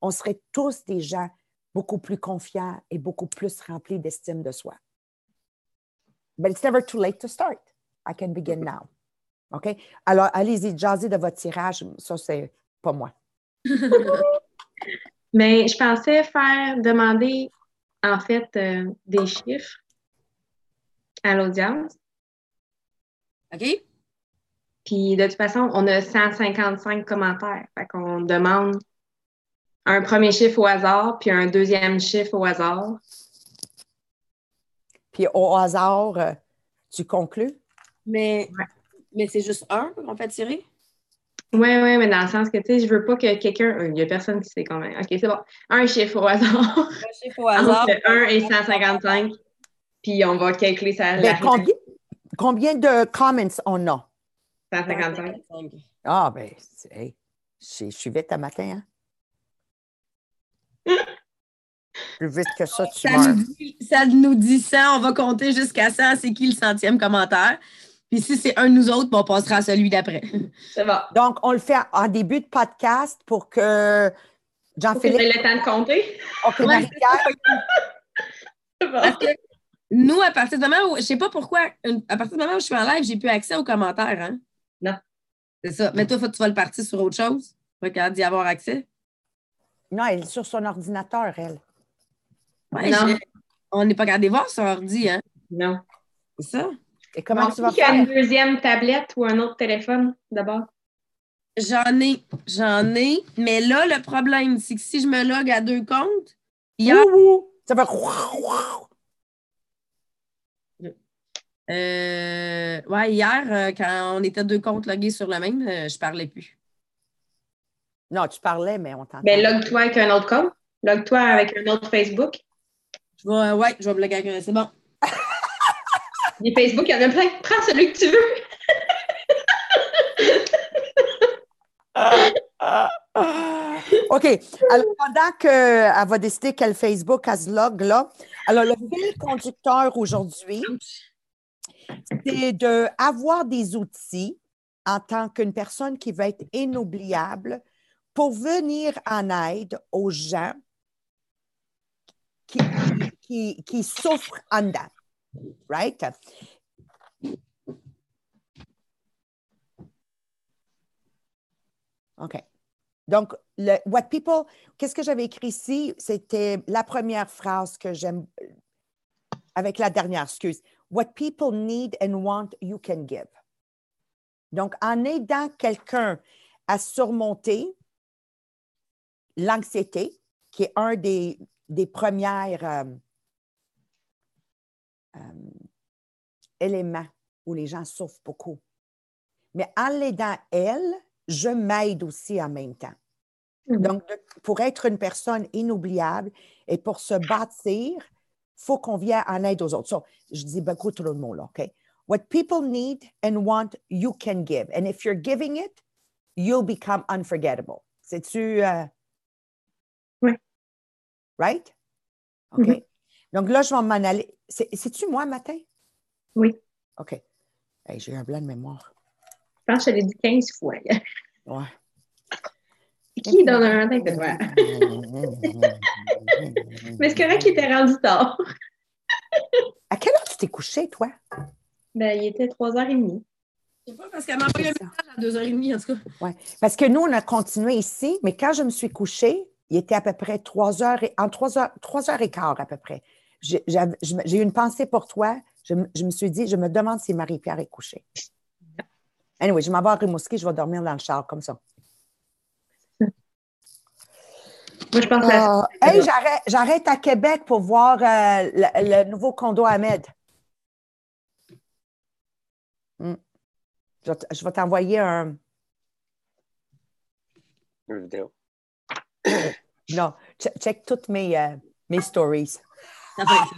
on serait tous des gens beaucoup plus confiants et beaucoup plus remplis d'estime de soi. But it's never too late to start. I can begin now. OK? Alors, allez-y, jaser de votre tirage. Ça, c'est pas moi. Mais je pensais faire demander, en fait, euh, des chiffres à l'audience. OK? Puis de toute façon, on a 155 commentaires. Fait qu'on demande un premier chiffre au hasard, puis un deuxième chiffre au hasard. Puis au hasard, euh, tu conclus? Mais, Ouais. mais c'est juste un qu'on fait tirer? Oui, oui, mais dans le sens que, tu sais, je veux pas que quelqu'un... Il n'y a personne qui sait combien. OK, c'est bon. Un chiffre au hasard. Un chiffre au hasard. Entre 1 et 155. Puis on va calculer ça. Ben, combien, combien de comments on a? 155. Ah, ben, c'est- hey, je suis vite à matin, hein? Plus vite que ça, tu Ça meurs. nous, dit, ça nous dit 100, on va compter jusqu'à 100, c'est qui le centième commentaire? Puis si c'est un de nous autres, ben, on passera à celui d'après. C'est bon. Donc, on le fait en début de podcast pour que Jean-Philippe, le temps de compter. OK, Ouais. Parce que nous, à partir du moment où, je sais pas pourquoi, à partir du moment où je suis en live, j'ai plus accès aux commentaires. Hein? Non. C'est ça. Mais toi, faut que tu vas le partir sur autre chose. Pas capable d'y avoir accès. non, elle est sur son ordinateur, elle. Ouais, Non. on n'est pas de voir sur ordi, hein? Non. C'est ça. Et comment Bon, tu vas a une faire? deuxième tablette ou un autre téléphone d'abord? J'en ai, j'en ai. Mais là, le problème, c'est que si je me log à deux comptes, hier, Ouh, ça va. euh, ouais, hier, euh, quand on était deux comptes logués sur le même, euh, je parlais plus. Non, tu parlais, mais on t'entend. Ben, log-toi avec un autre compte. Log-toi avec un autre Facebook. Je vais, euh, ouais, je vais me loguer avec un. C'est bon. Des Facebook, il y en a plein. Prends celui que tu veux. OK. Alors, pendant qu'elle va décider quel Facebook elle se log là, alors le fil conducteur aujourd'hui, c'est d'avoir des outils en tant qu'une personne qui va être inoubliable pour venir en aide aux gens qui, qui, qui souffrent en dedans. Right? OK. Donc, le, what people, qu'est-ce que j'avais écrit ici? C'était la première phrase que j'aime, avec la dernière, excuse. What people need and want, you can give. Donc, en aidant quelqu'un à surmonter l'anxiété, qui est un des, des premiers euh, euh, éléments où les gens souffrent beaucoup. Mais en l'aidant elle, je m'aide aussi en même temps. Mhm. Donc, de- pour être une personne inoubliable et pour se bâtir, faut qu'on vienne en aide aux autres. So, je dis beaucoup trop de mots là, OK? What people need and want, you can give. And if you're giving it, you'll become unforgettable. C'est-tu. euh, Oui. Right? OK. Mhm. Donc là, je vais m'en aller. C'est- C'est-tu moi matin? Oui. OK. Hey, J'ai un blanc de mémoire. Je pense que je l'ai dit 15 fois. Ouais. Qui donne un matin que toi? Mais c'est correct qu'il était rendu tard. À quelle heure tu t'es couché, toi? Ben, il était 3h30. Je sais pas, parce qu'elle m'a envoyé un message à 2h30, en tout cas. Ouais. Parce que nous, on a continué ici, mais quand je me suis couchée, il était à peu près trois heures, et, en trois heures, trois heures et quart à peu près. J'ai eu une pensée pour toi. Je, me- je me suis dit, je me demande si Marie-Pierre est couchée. Anyway, je m'en vais à Rimouski, je vais dormir dans le char comme ça. Moi, je pense Ah, hey, j'arrête- j'arrête à Québec pour voir euh, le, le nouveau condo Ahmed. Hmm. Je vais t- je vais t'envoyer un. Une vidéo. Non, che- check toutes mes, euh, mes stories. Ça va être-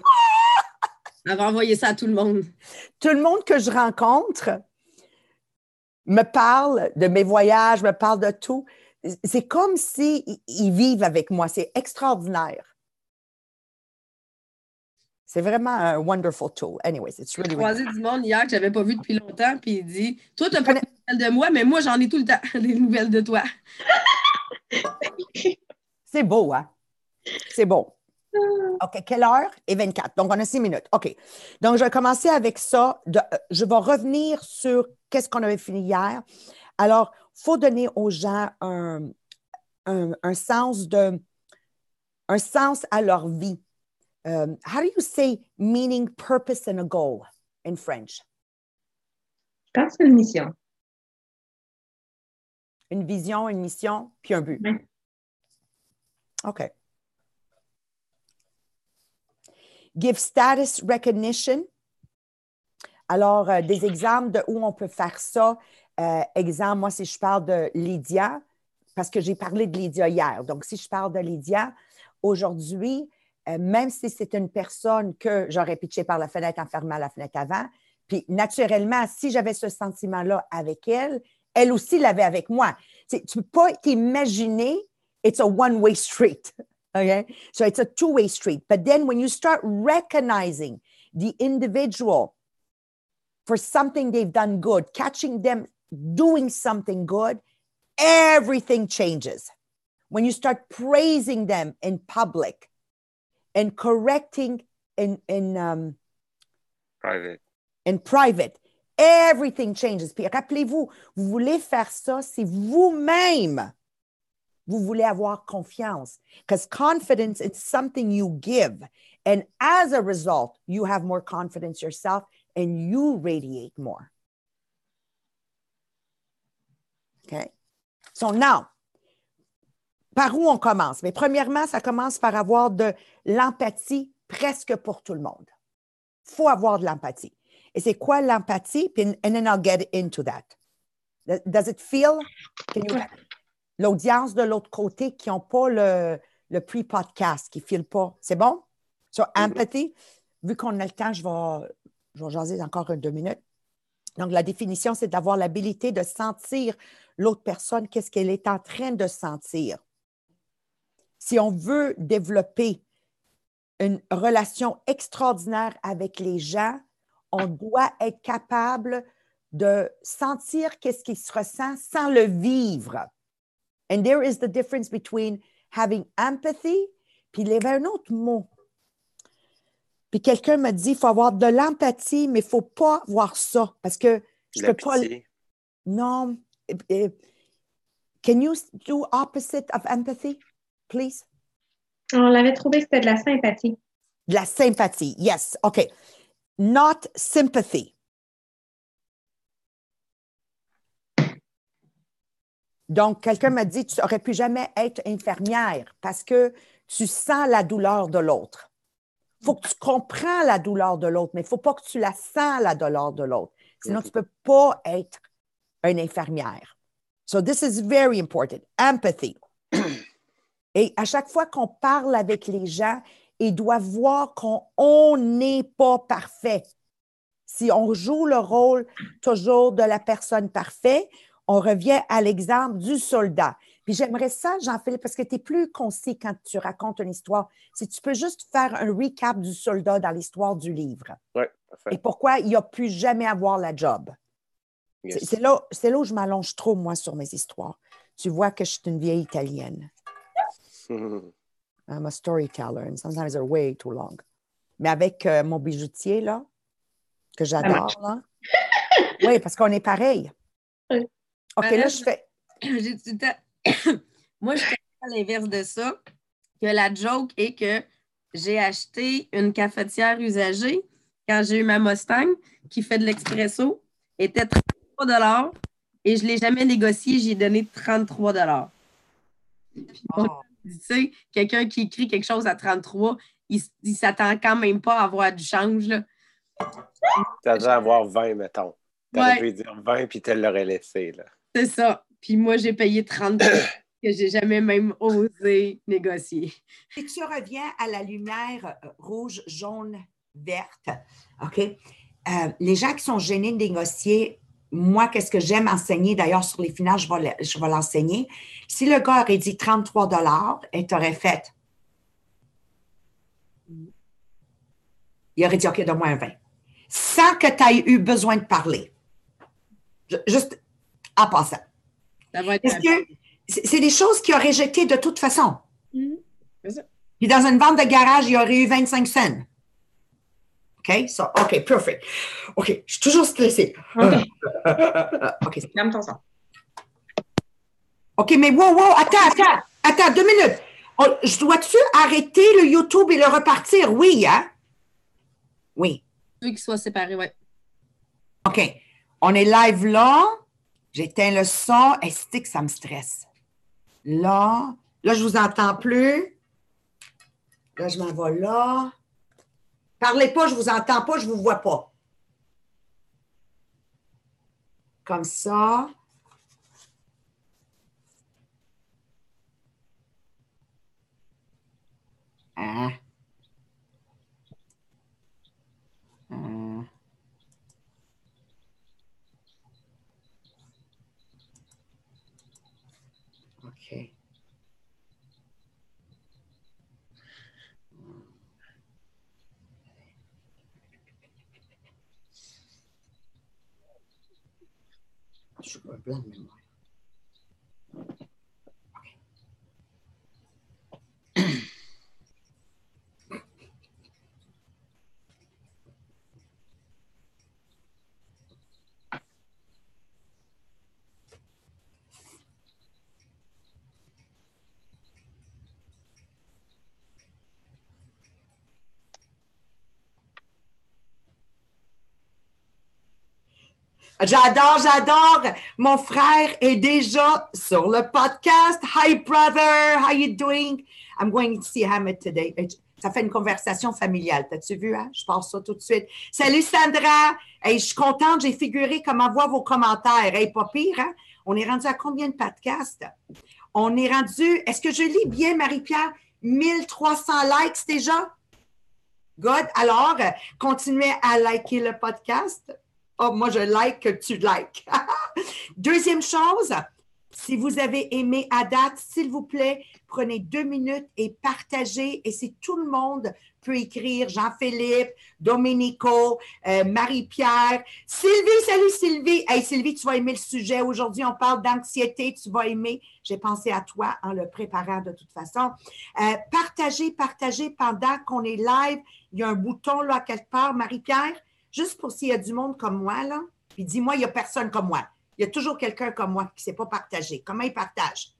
Elle va envoyer ça à tout le monde. tout le monde que je rencontre me parle de mes voyages, me parle de tout. C'est comme s'ils ils vivent avec moi. C'est extraordinaire. C'est vraiment un wonderful tool. Anyways, it's J'ai really, really croisé du monde hier que j'avais pas vu depuis longtemps, puis il dit Toi, tu n'as pas des nouvelles de moi, mais moi, j'en ai tout le temps des nouvelles de toi. C'est beau, hein? C'est beau. OK, quelle heure? Et 24. Donc, on a six minutes. OK. Donc, je vais commencer avec ça. De- euh, je vais revenir sur qu'est-ce qu'on avait fini hier. Alors, faut donner aux gens un, un- un sens de un sens à leur vie. Um, how do you say meaning, purpose, and a goal in French? je pense une mission. Une vision, une mission, puis un but. Oui. OK. Give status recognition. Alors, euh, des exemples de où on peut faire ça. Euh, exemple, moi, si je parle de Lydia, parce que j'ai parlé de Lydia hier. Donc, si je parle de Lydia, aujourd'hui, euh, même si c'est une personne que j'aurais pitché par la fenêtre en fermant la fenêtre avant, puis naturellement, si j'avais ce sentiment-là avec elle, elle aussi l'avait avec moi. Tu ne peux pas t'imaginer, it's a one-way street. Okay? So it's a two-way street. But then when you start recognizing the individual for something they've done good, catching them doing something good, everything changes. When you start praising them in public and correcting in, in um, Private. in private, everything changes. Puis rappelez-vous, vous voulez faire ça si vous-même, vous voulez avoir confiance. Because confidence is something you give. And as a result, you have more confidence yourself and you radiate more. OK? So now, par où on commence? Mais premièrement, ça commence par avoir de l'empathie presque pour tout le monde. Il faut avoir de l'empathie. Et c'est quoi l'empathie? And then I'll get into that. Does it feel? Can you- L'audience de l'autre côté qui n'ont pas le, le pre-podcast, qui ne file pas. C'est bon? So, empathy, vu qu'on a le temps, je vais, je vais jaser encore deux minutes. Donc, la définition, c'est d'avoir l'habilité de sentir l'autre personne, qu'est-ce qu'elle est en train de sentir. Si on veut développer une relation extraordinaire avec les gens, on doit être capable de sentir qu'est-ce qui se ressent sans le vivre. And there is the difference between having empathy, puis il y avait un autre mot. Puis quelqu'un m'a dit, il faut avoir de l'empathie, mais il ne faut pas voir ça parce que je La peux pas. Non. Eh, eh, Can you do opposite of empathy, please? On l'avait trouvé, c'était de la sympathie. De la sympathie. Yes. OK. Not sympathy. Donc, quelqu'un m'a dit, tu n'aurais pu jamais être infirmière parce que tu sens la douleur de l'autre. Il faut que tu comprends la douleur de l'autre, mais il ne faut pas que tu la sens, la douleur de l'autre. Sinon, tu ne peux pas être une infirmière. So, this is very important. Empathy. Et à chaque fois qu'on parle avec les gens, ils doivent voir qu'on n'est pas parfait. Si on joue le rôle toujours de la personne parfaite, on revient à l'exemple du soldat. Puis j'aimerais ça, Jean-Philippe, parce que tu es plus concis quand tu racontes une histoire. Si tu peux juste faire un recap du soldat dans l'histoire du livre Oui, et parfait. pourquoi il n'a pu jamais avoir la job. C'est Yes. c'est là, où je m'allonge trop, moi, sur mes histoires. Tu vois que je suis une vieille italienne. I'm a storyteller, and sometimes they're way too long. Mais avec euh, mon bijoutier, là, que j'adore, là. Oui, parce qu'on est pareil. Oui. OK, Ben, là, je fais. J'ai Moi, je suis à l'inverse de ça, que la joke est que j'ai acheté une cafetière usagée quand j'ai eu ma Mustang qui fait de l'expresso, était 33 et je ne l'ai jamais négocié, j'ai donné 33 Puis moi, Oh. Tu sais, quelqu'un qui écrit quelque chose à 33, il, il s'attend quand même pas à avoir du change. Là. T'as dû avoir 20, mettons. T'aurais Ouais. pu dire 20 puis te l'aurais laissé. Là. C'est ça. Puis moi, j'ai payé 33 que j'ai jamais même osé négocier. Si tu reviens à la lumière euh, rouge, jaune, verte, OK? Euh, les gens qui sont gênés de négocier, moi, qu'est-ce que j'aime enseigner, d'ailleurs, sur les finales, je vais le- je vais l'enseigner. Si le gars aurait dit 33 et t'aurais fait, il aurait dit, OK, donne-moi un 20. Sans que tu aies eu besoin de parler. Juste en passant. Ça va être Est-ce que c'est des choses qu'il aurait jetées de toute façon? Mhm. Ça. Puis dans une vente de garage, il aurait eu 25 cents. OK? So, OK, perfect. OK, je suis toujours stressée. OK, OK, calme ton son. OK, mais wow, wow, attends, attends, attends, deux minutes. On- je dois-tu arrêter le YouTube et le repartir? Oui, hein? Oui. Veux qu'ils soient séparés, ouais. OK. On est live là. J'éteins le son. Est-ce que ça me stresse? Là. Là, je vous entends plus. Là, je m'en vais là. Parlez pas, je vous entends pas, je vous vois pas. Comme ça. Hein? Hein? OK. Je suis un blanc J'adore, j'adore. Mon frère est déjà sur le podcast. Hi, brother. How you doing? I'm going to see Hamid today. Ça fait une conversation familiale. T'as-tu vu, hein? Je passe ça tout de suite. Salut, Sandra. Hey, je suis contente. J'ai figuré comment voir vos commentaires. Hey, pas pire, hein? On est rendu à combien de podcasts? On est rendu, est-ce que je lis bien, Marie-Pierre? 1300 likes déjà? Good. Alors, continuez à liker le podcast. Oh, moi, je like que tu likes. Deuxième chose, si vous avez aimé à date, s'il vous plaît, prenez deux minutes et partagez. Et si tout le monde peut écrire, Jean-Philippe, Domenico, euh, Marie-Pierre, Sylvie, salut Sylvie. Hey Sylvie, tu vas aimer le sujet. Aujourd'hui, on parle d'anxiété, tu vas aimer. J'ai pensé à toi en le préparant de toute façon. Euh, partagez, partagez pendant qu'on est live. Il y a un bouton là quelque part, Marie-Pierre juste pour s'il y a du monde comme moi, là, puis dis-moi, il n'y a personne comme moi. Il y a toujours quelqu'un comme moi qui ne sait pas partager. Comment il partage?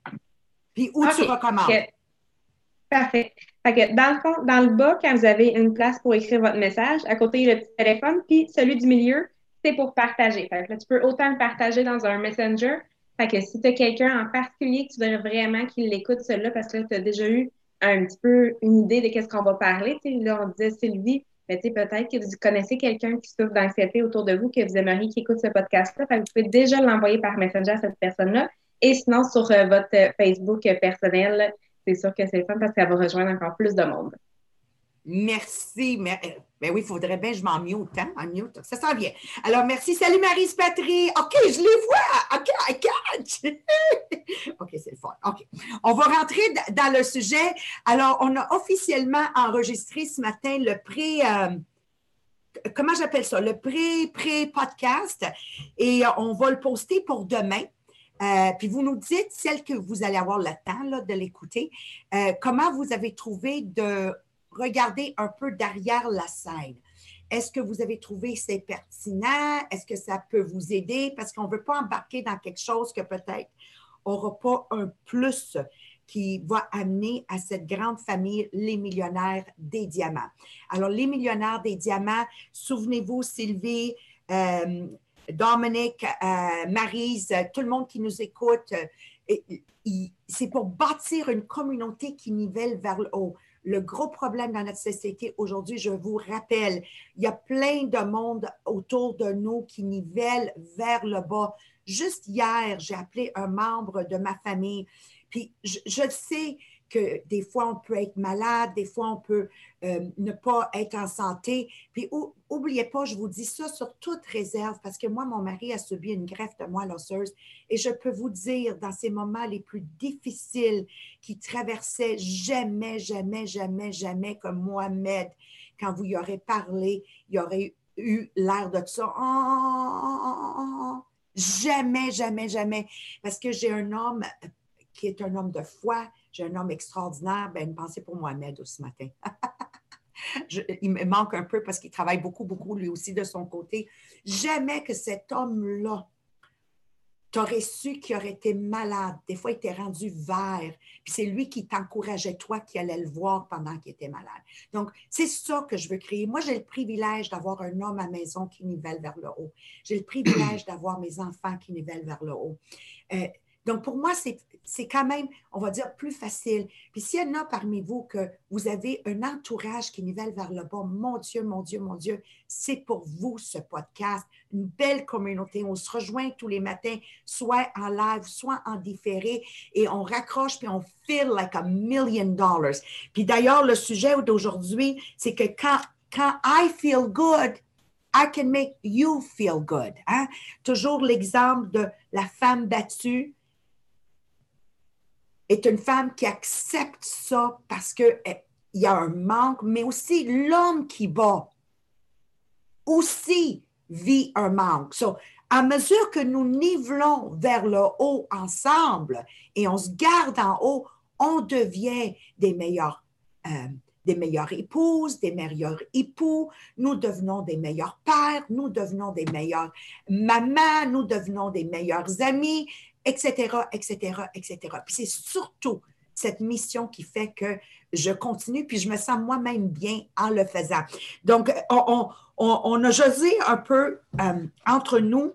Puis où tu recommandes? ok. Parfait. Fait que dans le fond, dans le bas, quand vous avez une place pour écrire votre message, à côté, il y a le petit téléphone, puis celui du milieu, c'est pour partager. Fait que là, tu peux autant le partager dans un messenger. Fait que si tu as quelqu'un en particulier que tu voudrais vraiment qu'il l'écoute, celui-là, parce que là, tu as déjà eu un petit peu une idée de qu'est-ce qu'on va parler. Tu sais, là, on disait Sylvie, mais sais, peut-être que vous connaissez quelqu'un qui souffre d'anxiété autour de vous, que vous aimeriez qu'il écoute ce podcast-là. Que vous pouvez déjà l'envoyer par Messenger à cette personne-là. Et sinon, sur euh, votre euh, Facebook personnel, c'est sûr que c'est fun parce qu'elle va rejoindre encore plus de monde. Merci. Mais, euh, ben oui, il faudrait bien que je m'en mute, hein? En. Ça s'en vient. Alors, merci. Salut Marie Patrie. OK, je les vois. OK, I catch. OK, c'est le fun. OK. On va rentrer dans le sujet. Alors, on a officiellement enregistré ce matin le pré. euh, comment j'appelle ça? Le pré-pré-podcast. Et euh, on va le poster pour demain. Puis vous nous dites, celle que vous allez avoir le temps de l'écouter, comment vous avez trouvé de regarder un peu derrière la scène. Est-ce que vous avez trouvé c'est pertinent? Est-ce que ça peut vous aider? Parce qu'on ne veut pas embarquer dans quelque chose que peut-être n'aura pas un plus qui va amener à cette grande famille les millionnaires des diamants. Alors, les millionnaires des diamants, souvenez-vous, Sylvie, euh, Dominique, euh, Marise, tout le monde qui nous écoute, euh, c'est pour bâtir une communauté qui nivelle vers le haut. Le gros problème dans notre société aujourd'hui, je vous rappelle, il y a plein de monde autour de nous qui nivellent vers le bas. Juste hier, j'ai appelé un membre de ma famille puis je, sais que des fois, on peut être malade, des fois, on peut euh, ne pas être en santé. Puis oubliez pas, je vous dis ça sur toute réserve, parce que moi, mon mari a subi une greffe de moelle osseuse et je peux vous dire, dans ces moments les plus difficiles qu'il traversait, jamais, jamais, jamais, jamais comme Mohamed, quand vous y aurez parlé, il aurait eu l'air de ça. jamais, jamais, jamais. Parce que j'ai un homme qui est un homme de foi, j'ai un homme extraordinaire, ben, une pensée pour Mohamed ce matin. il me manque un peu parce qu'il travaille beaucoup, beaucoup lui aussi de son côté. Jamais que cet homme-là, t'aurais su qu'il aurait été malade. Des fois, il était rendu vert. Puis c'est lui qui t'encourageait, toi, qui allais le voir pendant qu'il était malade. Donc, c'est ça que je veux créer. Moi, j'ai le privilège d'avoir un homme à maison qui nivelle vers le haut. J'ai le privilège d'avoir mes enfants qui nivellent vers le haut. Euh, donc, pour moi, c'est quand même, on va dire, plus facile. Puis s'il y en a parmi vous que vous avez un entourage qui nivelle vers le bas, mon Dieu, mon Dieu, mon Dieu, c'est pour vous ce podcast. Une belle communauté. On se rejoint tous les matins, soit en live, soit en différé, et on raccroche, puis on feel like a million dollars. Puis d'ailleurs, le sujet d'aujourd'hui, c'est que quand, quand I feel good, I can make you feel good. Hein? Toujours l'exemple de la femme battue est une femme qui accepte ça parce qu'il eh, y a un manque, mais aussi l'homme qui bat aussi vit un manque. So, à mesure que nous nivelons vers le haut ensemble et on se garde en haut, on devient des meilleurs, euh, des meilleures épouses, des meilleurs époux, nous devenons des meilleurs pères, nous devenons des meilleures mamans, nous devenons des meilleurs amis, etc., etc., etc. Puis c'est surtout cette mission qui fait que je continue, puis je me sens moi-même bien en le faisant. Donc, on, a josé un peu euh, entre nous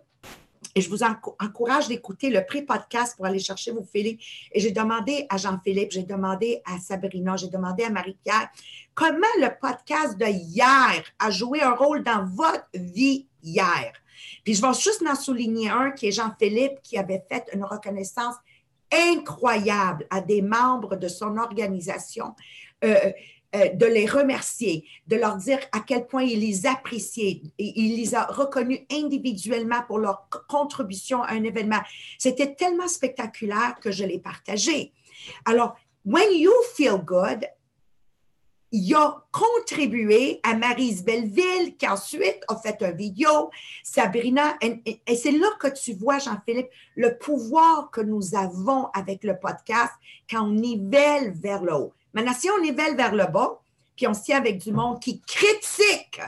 et je vous encourage d'écouter le pré-podcast pour aller chercher vos filets. Et j'ai demandé à Jean-Philippe, j'ai demandé à Sabrina, j'ai demandé à Marie-Pierre comment le podcast de hier a joué un rôle dans votre vie hier? Puis je vais juste en souligner un qui est Jean-Philippe qui avait fait une reconnaissance incroyable à des membres de son organisation. Euh, euh, de les remercier, de leur dire à quel point il les appréciait il les a reconnus individuellement pour leur contribution à un événement. C'était tellement spectaculaire que je l'ai partagé. Alors, when you feel good, il a contribué à Marise Belleville, qui ensuite a fait un vidéo, Sabrina, et, c'est là que tu vois, Jean-Philippe, le pouvoir que nous avons avec le podcast quand on nivelle vers le haut. Maintenant, si on nivelle vers le bas, puis on se tient avec du monde qui critique,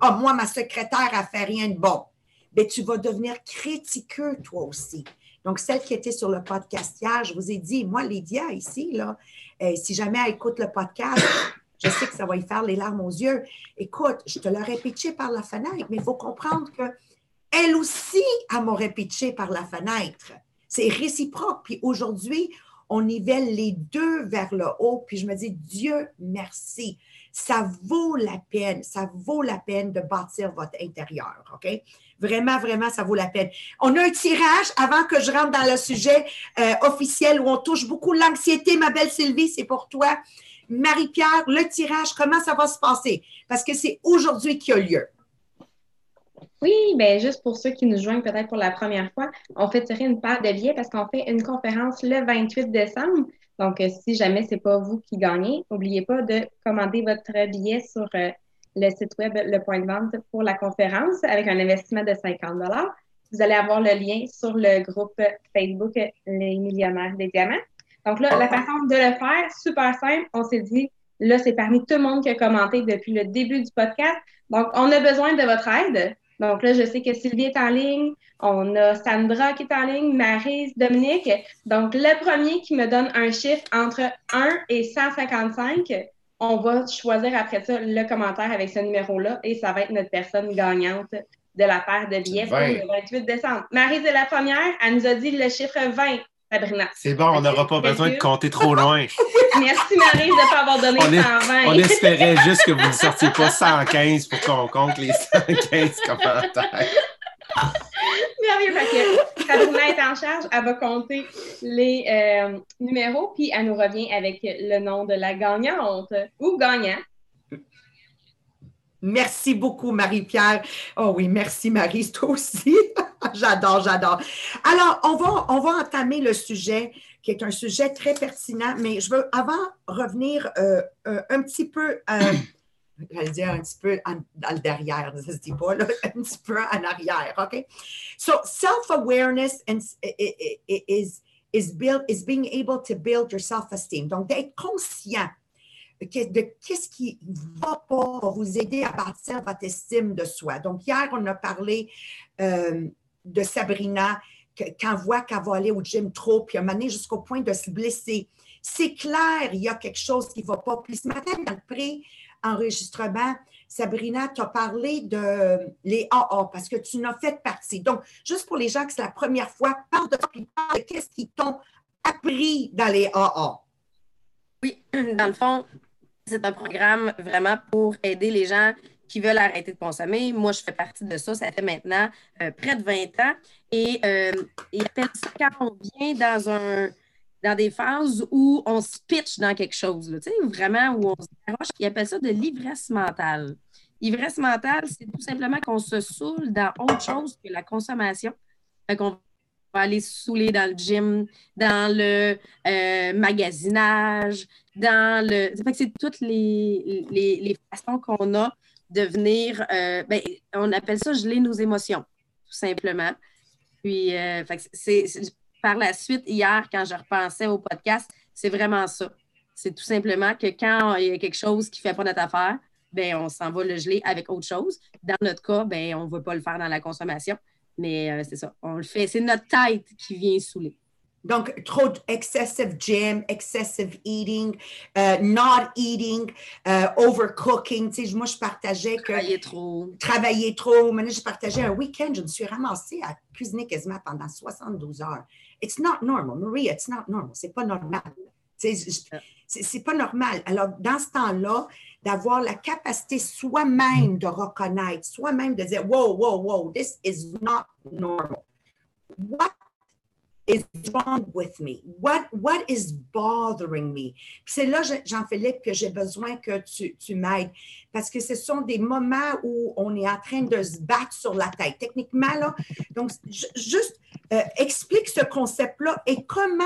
ah, moi, ma secrétaire a fait rien de bon, bien, tu vas devenir critiqueux toi aussi. Donc, celle qui était sur le podcast hier, je vous ai dit, moi, Lydia, ici, là, euh, si jamais elle écoute le podcast, je sais que ça va y faire les larmes aux yeux. Écoute, je te l'aurais pitché par la fenêtre, mais il faut comprendre que elle aussi a m'aurait pitché par la fenêtre. C'est réciproque. Puis aujourd'hui, on nivelle les deux vers le haut. Puis je me dis, Dieu merci. Ça vaut la peine, ça vaut la peine de bâtir votre intérieur, OK? Vraiment, vraiment, ça vaut la peine. On a un tirage avant que je rentre dans le sujet euh, officiel où on touche beaucoup l'anxiété. Ma belle Sylvie, c'est pour toi. Marie-Pierre, le tirage, comment ça va se passer? Parce que c'est aujourd'hui qu'il a lieu. Oui, bien, juste pour ceux qui nous joignent peut-être pour la première fois, on fait tirer une paire de billets parce qu'on fait une conférence le 28 décembre. Donc, euh, si jamais ce n'est pas vous qui gagnez, n'oubliez pas de commander votre billet sur euh, le site web Le Point de Vente pour la conférence avec un investissement de 50 Vous allez avoir le lien sur le groupe Facebook Les Millionnaires des Diamants. Donc là, la façon de le faire, super simple, on s'est dit, Là, c'est parmi tout le monde qui a commenté depuis le début du podcast. Donc, on a besoin de votre aide. Donc là, je sais que Sylvie est en ligne, on a Sandra qui est en ligne, Marise, Dominique. Donc, le premier qui me donne un chiffre entre 1 et 155, on va choisir après ça le commentaire avec ce numéro-là et ça va être notre personne gagnante de la paire de billets pour le 28 décembre. Marise est la première, elle nous a dit le chiffre 20. Sabrina. C'est bon, on n'aura pas besoin de compter trop loin. Merci Marie de ne pas avoir donné 120. on espérait juste que vous ne sortiez pas 115 pour qu'on compte les 115 commentaires. Merveilleux, Sabrina est en charge, elle va compter les euh, numéros, puis elle nous revient avec le nom de la gagnante ou gagnant. Merci beaucoup, Marie-Pierre. Oh oui, merci, Marie, toi aussi. j'adore, j'adore. Alors, on va, entamer le sujet qui est un sujet très pertinent, mais je veux avant revenir euh, euh, un petit peu, euh, j'allais dire un petit peu dans le derrière, ça se dit pas, un petit peu en arrière, OK? So, self-awareness is, is, is being able to build your self-esteem. Donc, d'être conscient de qu'est-ce qui ne va pas vous aider à bâtir votre estime de soi. Donc, hier, on a parlé euh, de Sabrina, qu'elle voit qu'elle va aller au gym trop, puis à un moment jusqu'au point de se blesser. C'est clair, il y a quelque chose qui ne va pas. Puis ce matin, dans le pré-enregistrement, Sabrina, tu as parlé de les AA parce que tu n'as fait partie. Donc, juste pour les gens que c'est la première fois, parle de, de qu'est-ce qu'ils t'ont appris dans les AA. Oui, dans le fond, c'est un programme vraiment pour aider les gens qui veulent arrêter de consommer. Moi, je fais partie de ça. Ça fait maintenant euh, près de 20 ans. Et euh, quand on vient dans des phases où on se pitch dans quelque chose, vraiment où on se garoche. Ils appellent ça de l'ivresse mentale. L'ivresse mentale, c'est tout simplement qu'on se saoule dans autre chose que la consommation. Fait qu'on va aller se saouler dans le gym, dans le euh, magasinage, dans le. c'est toutes les, les, façons qu'on a de venir. Euh, ben, on appelle ça geler nos émotions, tout simplement. Puis, euh, c'est, par la suite, hier, quand je repensais au podcast, c'est vraiment ça. C'est tout simplement que quand il y a quelque chose qui ne fait pas notre affaire, ben, on s'en va le geler avec autre chose. Dans notre cas, ben, on ne veut pas le faire dans la consommation. Mais euh, c'est ça, on le fait. C'est notre tête qui vient saouler. Donc, trop excessive gym, excessive eating, uh, not eating, uh, overcooking. Tu sais, moi, je partageais que. Travailler trop. Travailler trop. Maintenant, je partageais un week-end, je me suis ramassée à cuisiner quasiment pendant 72 heures. It's not normal. Maria, it's not normal. C'est pas normal. C'est pas normal. Alors, dans ce temps-là, d'avoir la capacité soi-même de reconnaître, soi-même de dire, wow, wow, wow, this is not normal. What is wrong with me? What, what is bothering me? C'est là, Jean-Philippe, que j'ai besoin que tu, tu m'aides parce que ce sont des moments où on est en train de se battre sur la tête. Techniquement, là, donc, juste euh, explique ce concept-là et comment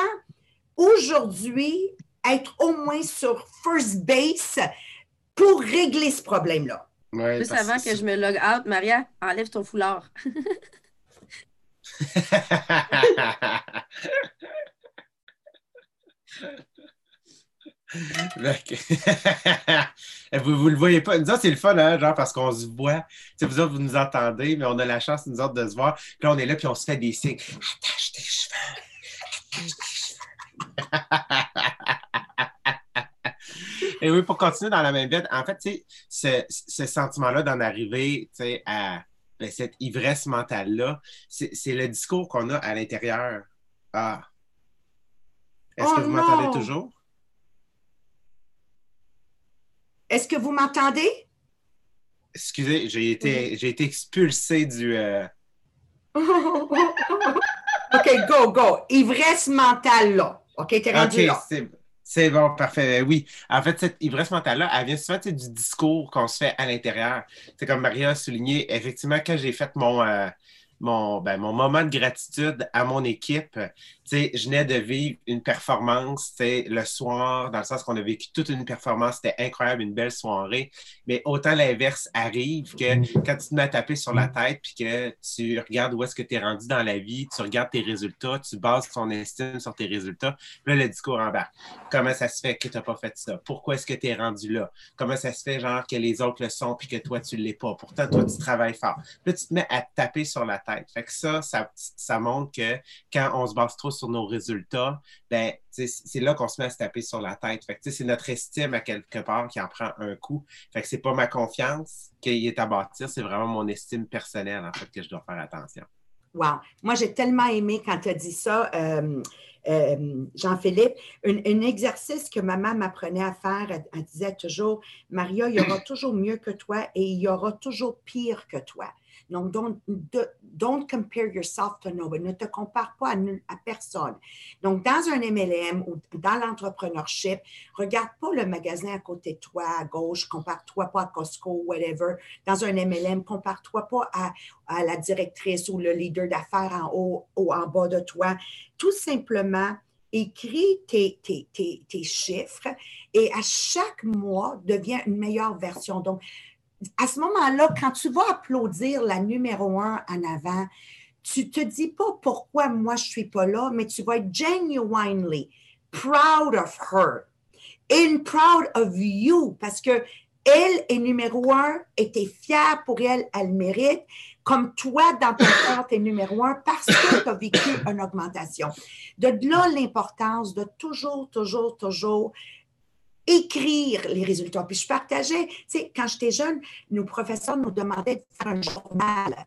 aujourd'hui être au moins sur first base pour régler ce problème-là. Juste avant que je me log out, Maria, enlève ton foulard. vous, vous le voyez pas. Nous autres, c'est le fun, hein, genre, parce qu'on se voit. sais, vous vous nous entendez, mais on a la chance, nous autres, de se voir. Puis là, on est là, puis on se fait des signes. Attache tes cheveux. Attache tes cheveux. Et oui, pour continuer dans la même bête, en fait, sais, ce, sentiment-là d'en arriver, à ben, cette ivresse mentale-là, c'est le discours qu'on a à l'intérieur. Ah. Est-ce que oh vous m'entendez toujours? Est-ce que vous m'entendez? Excusez, j'ai été, expulsé du. Euh, OK, go, go. Ivresse mentale, là. OK, t'es rendu là. C'est bon, parfait. Ben oui. En fait, cette ivresse mentale-là, elle vient souvent du discours qu'on se fait à l'intérieur. C'est comme Maria a souligné, effectivement, quand j'ai fait mon, euh, mon, ben, mon moment de gratitude à mon équipe. Je venais de vivre une performance le soir, dans le sens qu'on a vécu toute une performance, c'était incroyable, une belle soirée. Mais autant l'inverse arrive que quand tu te mets à taper sur la tête puis que tu regardes où est-ce que tu es rendu dans la vie, tu regardes tes résultats, tu bases ton estime sur tes résultats, là, le discours en bas. Comment ça se fait que tu n'as pas fait ça? Pourquoi est-ce que tu es rendu là? Comment ça se fait, genre, que les autres le sont puis que toi, tu ne l'es pas? Pourtant, toi, tu travailles fort. Là, tu te mets à taper sur la tête. Fait que ça, ça, ça montre que quand on se base trop sur nos résultats, ben, c'est là qu'on se met à se taper sur la tête. Fait c'est notre estime à quelque part qui en prend un coup. Fait que c'est pas ma confiance qui est à bâtir, c'est vraiment mon estime personnelle, en fait, que je dois faire attention. Wow! Moi, j'ai tellement aimé quand tu as dit ça. Euh, euh, Jean-Philippe, un, exercice que maman m'apprenait à faire, elle, disait toujours, Maria, il y aura toujours mieux que toi et il y aura toujours pire que toi. Donc, don't, don't compare yourself to nobody. Ne te compare pas à, personne. Donc, dans un MLM ou dans l'entrepreneurship, regarde pas le magasin à côté de toi, à gauche, compare-toi pas à Costco, whatever. Dans un MLM, compare-toi pas à, à la directrice ou le leader d'affaires en haut ou en bas de toi. Tout simplement, écris tes, tes, tes, tes, chiffres et à chaque mois, deviens une meilleure version. Donc, à ce moment-là, quand tu vas applaudir la numéro un en avant, tu te dis pas pourquoi moi je suis pas là, mais tu vas être genuinely proud of her and proud of you parce que elle est numéro un et tu es fière pour elle, elle mérite. Comme toi, dans ton cœur, tu es numéro un parce que tu as vécu une augmentation. De là, l'importance de toujours, toujours, toujours écrire les résultats. Puis je partageais, tu sais, quand j'étais jeune, nos professeurs nous demandaient de faire un journal.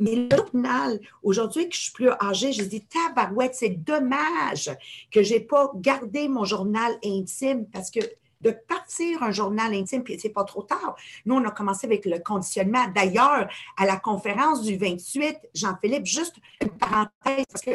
Mais le journal, aujourd'hui que je suis plus âgée, je dis, tabarouette, c'est dommage que je n'ai pas gardé mon journal intime parce que de partir un journal intime, puis c'est pas trop tard. Nous, on a commencé avec le conditionnement. D'ailleurs, à la conférence du 28, Jean-Philippe, juste une parenthèse, parce que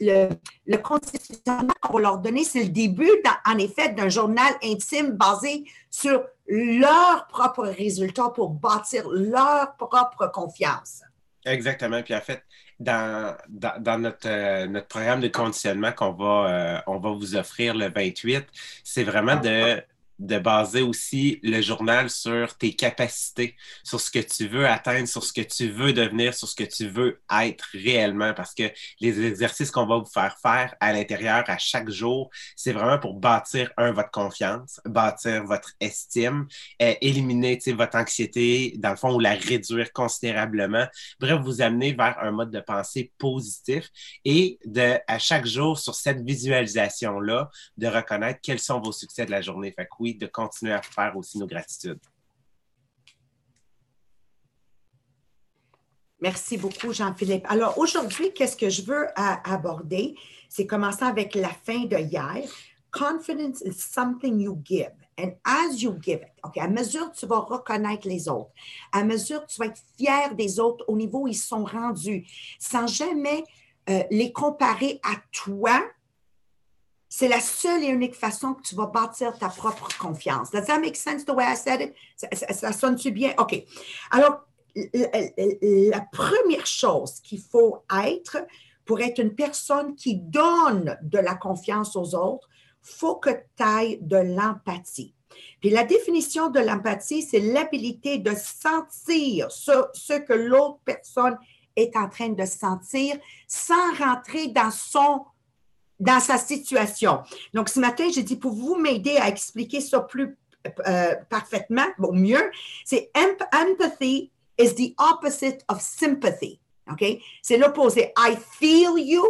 le, conditionnement qu'on va leur donner, c'est le début, en effet, d'un journal intime basé sur leurs propres résultats pour bâtir leur propre confiance. Exactement. Puis en fait, dans, euh, notre programme de conditionnement qu'on euh, on va vous offrir le 28, c'est vraiment de de baser aussi le journal sur tes capacités, sur ce que tu veux atteindre, sur ce que tu veux devenir, sur ce que tu veux être réellement. Parce que les exercices qu'on va vous faire faire à l'intérieur à chaque jour, c'est vraiment pour bâtir, un, votre confiance, bâtir votre estime, euh, éliminer votre anxiété, dans le fond, ou la réduire considérablement. Bref, vous amener vers un mode de pensée positif et de, à chaque jour, sur cette visualisation-là, de reconnaître quels sont vos succès de la journée. Fait oui, de continuer à faire aussi nos gratitudes. Merci beaucoup, Jean-Philippe. Alors, aujourd'hui, qu'est-ce que je veux aborder? C'est commencer avec la fin de hier. Confidence is something you give. And as you give it, OK, à mesure que tu vas reconnaître les autres, à mesure que tu vas être fier des autres au niveau où ils sont rendus, sans jamais euh, les comparer à toi, c'est la seule et unique façon que tu vas bâtir ta propre confiance. Does that make sense the way I said it? Ça, sonne-tu bien? OK. Alors, la première chose qu'il faut être pour être une personne qui donne de la confiance aux autres, faut que tu ailles de l'empathie. Puis la définition de l'empathie, c'est l'habilité de sentir ce que l'autre personne est en train de sentir sans rentrer dans son dans sa situation. Donc, ce matin, j'ai dit, pour vous m'aider à expliquer ça plus euh, parfaitement, bon, mieux, c'est empathy is the opposite of sympathy. OK? C'est l'opposé. I feel you.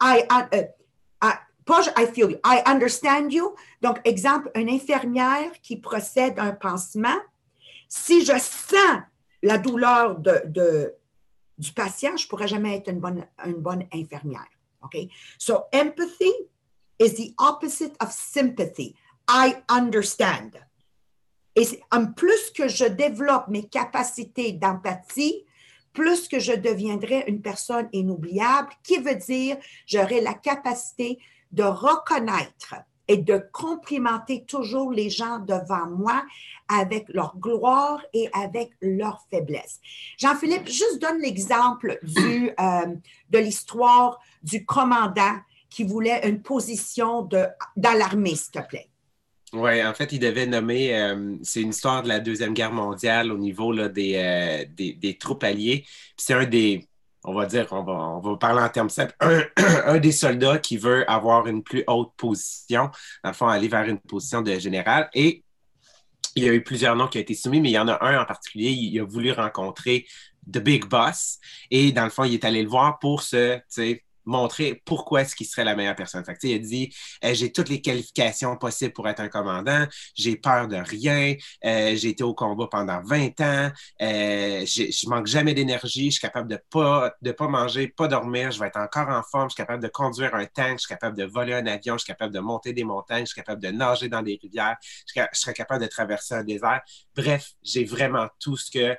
I, uh, uh, pas I feel you. I understand you. Donc, exemple, une infirmière qui procède à un pansement. Si je sens la douleur de, de du patient, je ne pourrais jamais être une bonne, une bonne infirmière. Okay? So empathy is the opposite of sympathy. I understand. Et en plus que je développe mes capacités d'empathie, plus que je deviendrai une personne inoubliable, qui veut dire j'aurai la capacité de reconnaître et de complimenter toujours les gens devant moi avec leur gloire et avec leur faiblesse. Jean-Philippe, juste donne l'exemple du, euh, de l'histoire du commandant qui voulait une position de, dans l'armée, s'il te plaît. Oui, en fait, il devait nommer, euh, c'est une histoire de la Deuxième Guerre mondiale au niveau là, des, euh, des, des, troupes alliées. C'est un des, on va dire, on va, on parler en termes simples, un, des soldats qui veut avoir une plus haute position, dans le fond, aller vers une position de général. Et il y a eu plusieurs noms qui ont été soumis, mais il y en a un en particulier, il, a voulu rencontrer The Big Boss. Et dans le fond, il est allé le voir pour se, montrer pourquoi est-ce qu'il serait la meilleure personne. Fait il a dit euh, j'ai toutes les qualifications possibles pour être un commandant, j'ai peur de rien, euh, j'ai été au combat pendant 20 ans, euh, je manque jamais d'énergie, je suis capable de pas de pas manger, pas dormir, je vais être encore en forme, je suis capable de conduire un tank, je suis capable de voler un avion, je suis capable de monter des montagnes, je suis capable de nager dans des rivières, je, serais capable de traverser un désert. Bref, j'ai vraiment tout ce que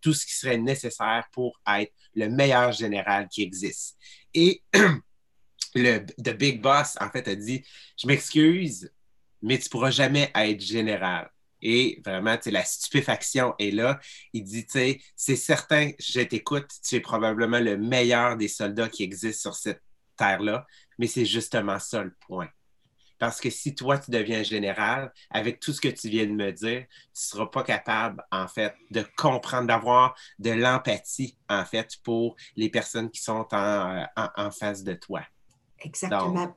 tout ce qui serait nécessaire pour être le meilleur général qui existe. Et le The Big Boss, en fait, a dit Je m'excuse, mais tu pourras jamais être général. Et vraiment, la stupéfaction est là. Il dit, tu sais, c'est certain, je t'écoute, tu es probablement le meilleur des soldats qui existent sur cette terre-là, mais c'est justement ça le point. Parce que si toi, tu deviens général, avec tout ce que tu viens de me dire, tu ne seras pas capable, en fait, de comprendre, d'avoir de l'empathie, en fait, pour les personnes qui sont en, en, face de toi. Exactement.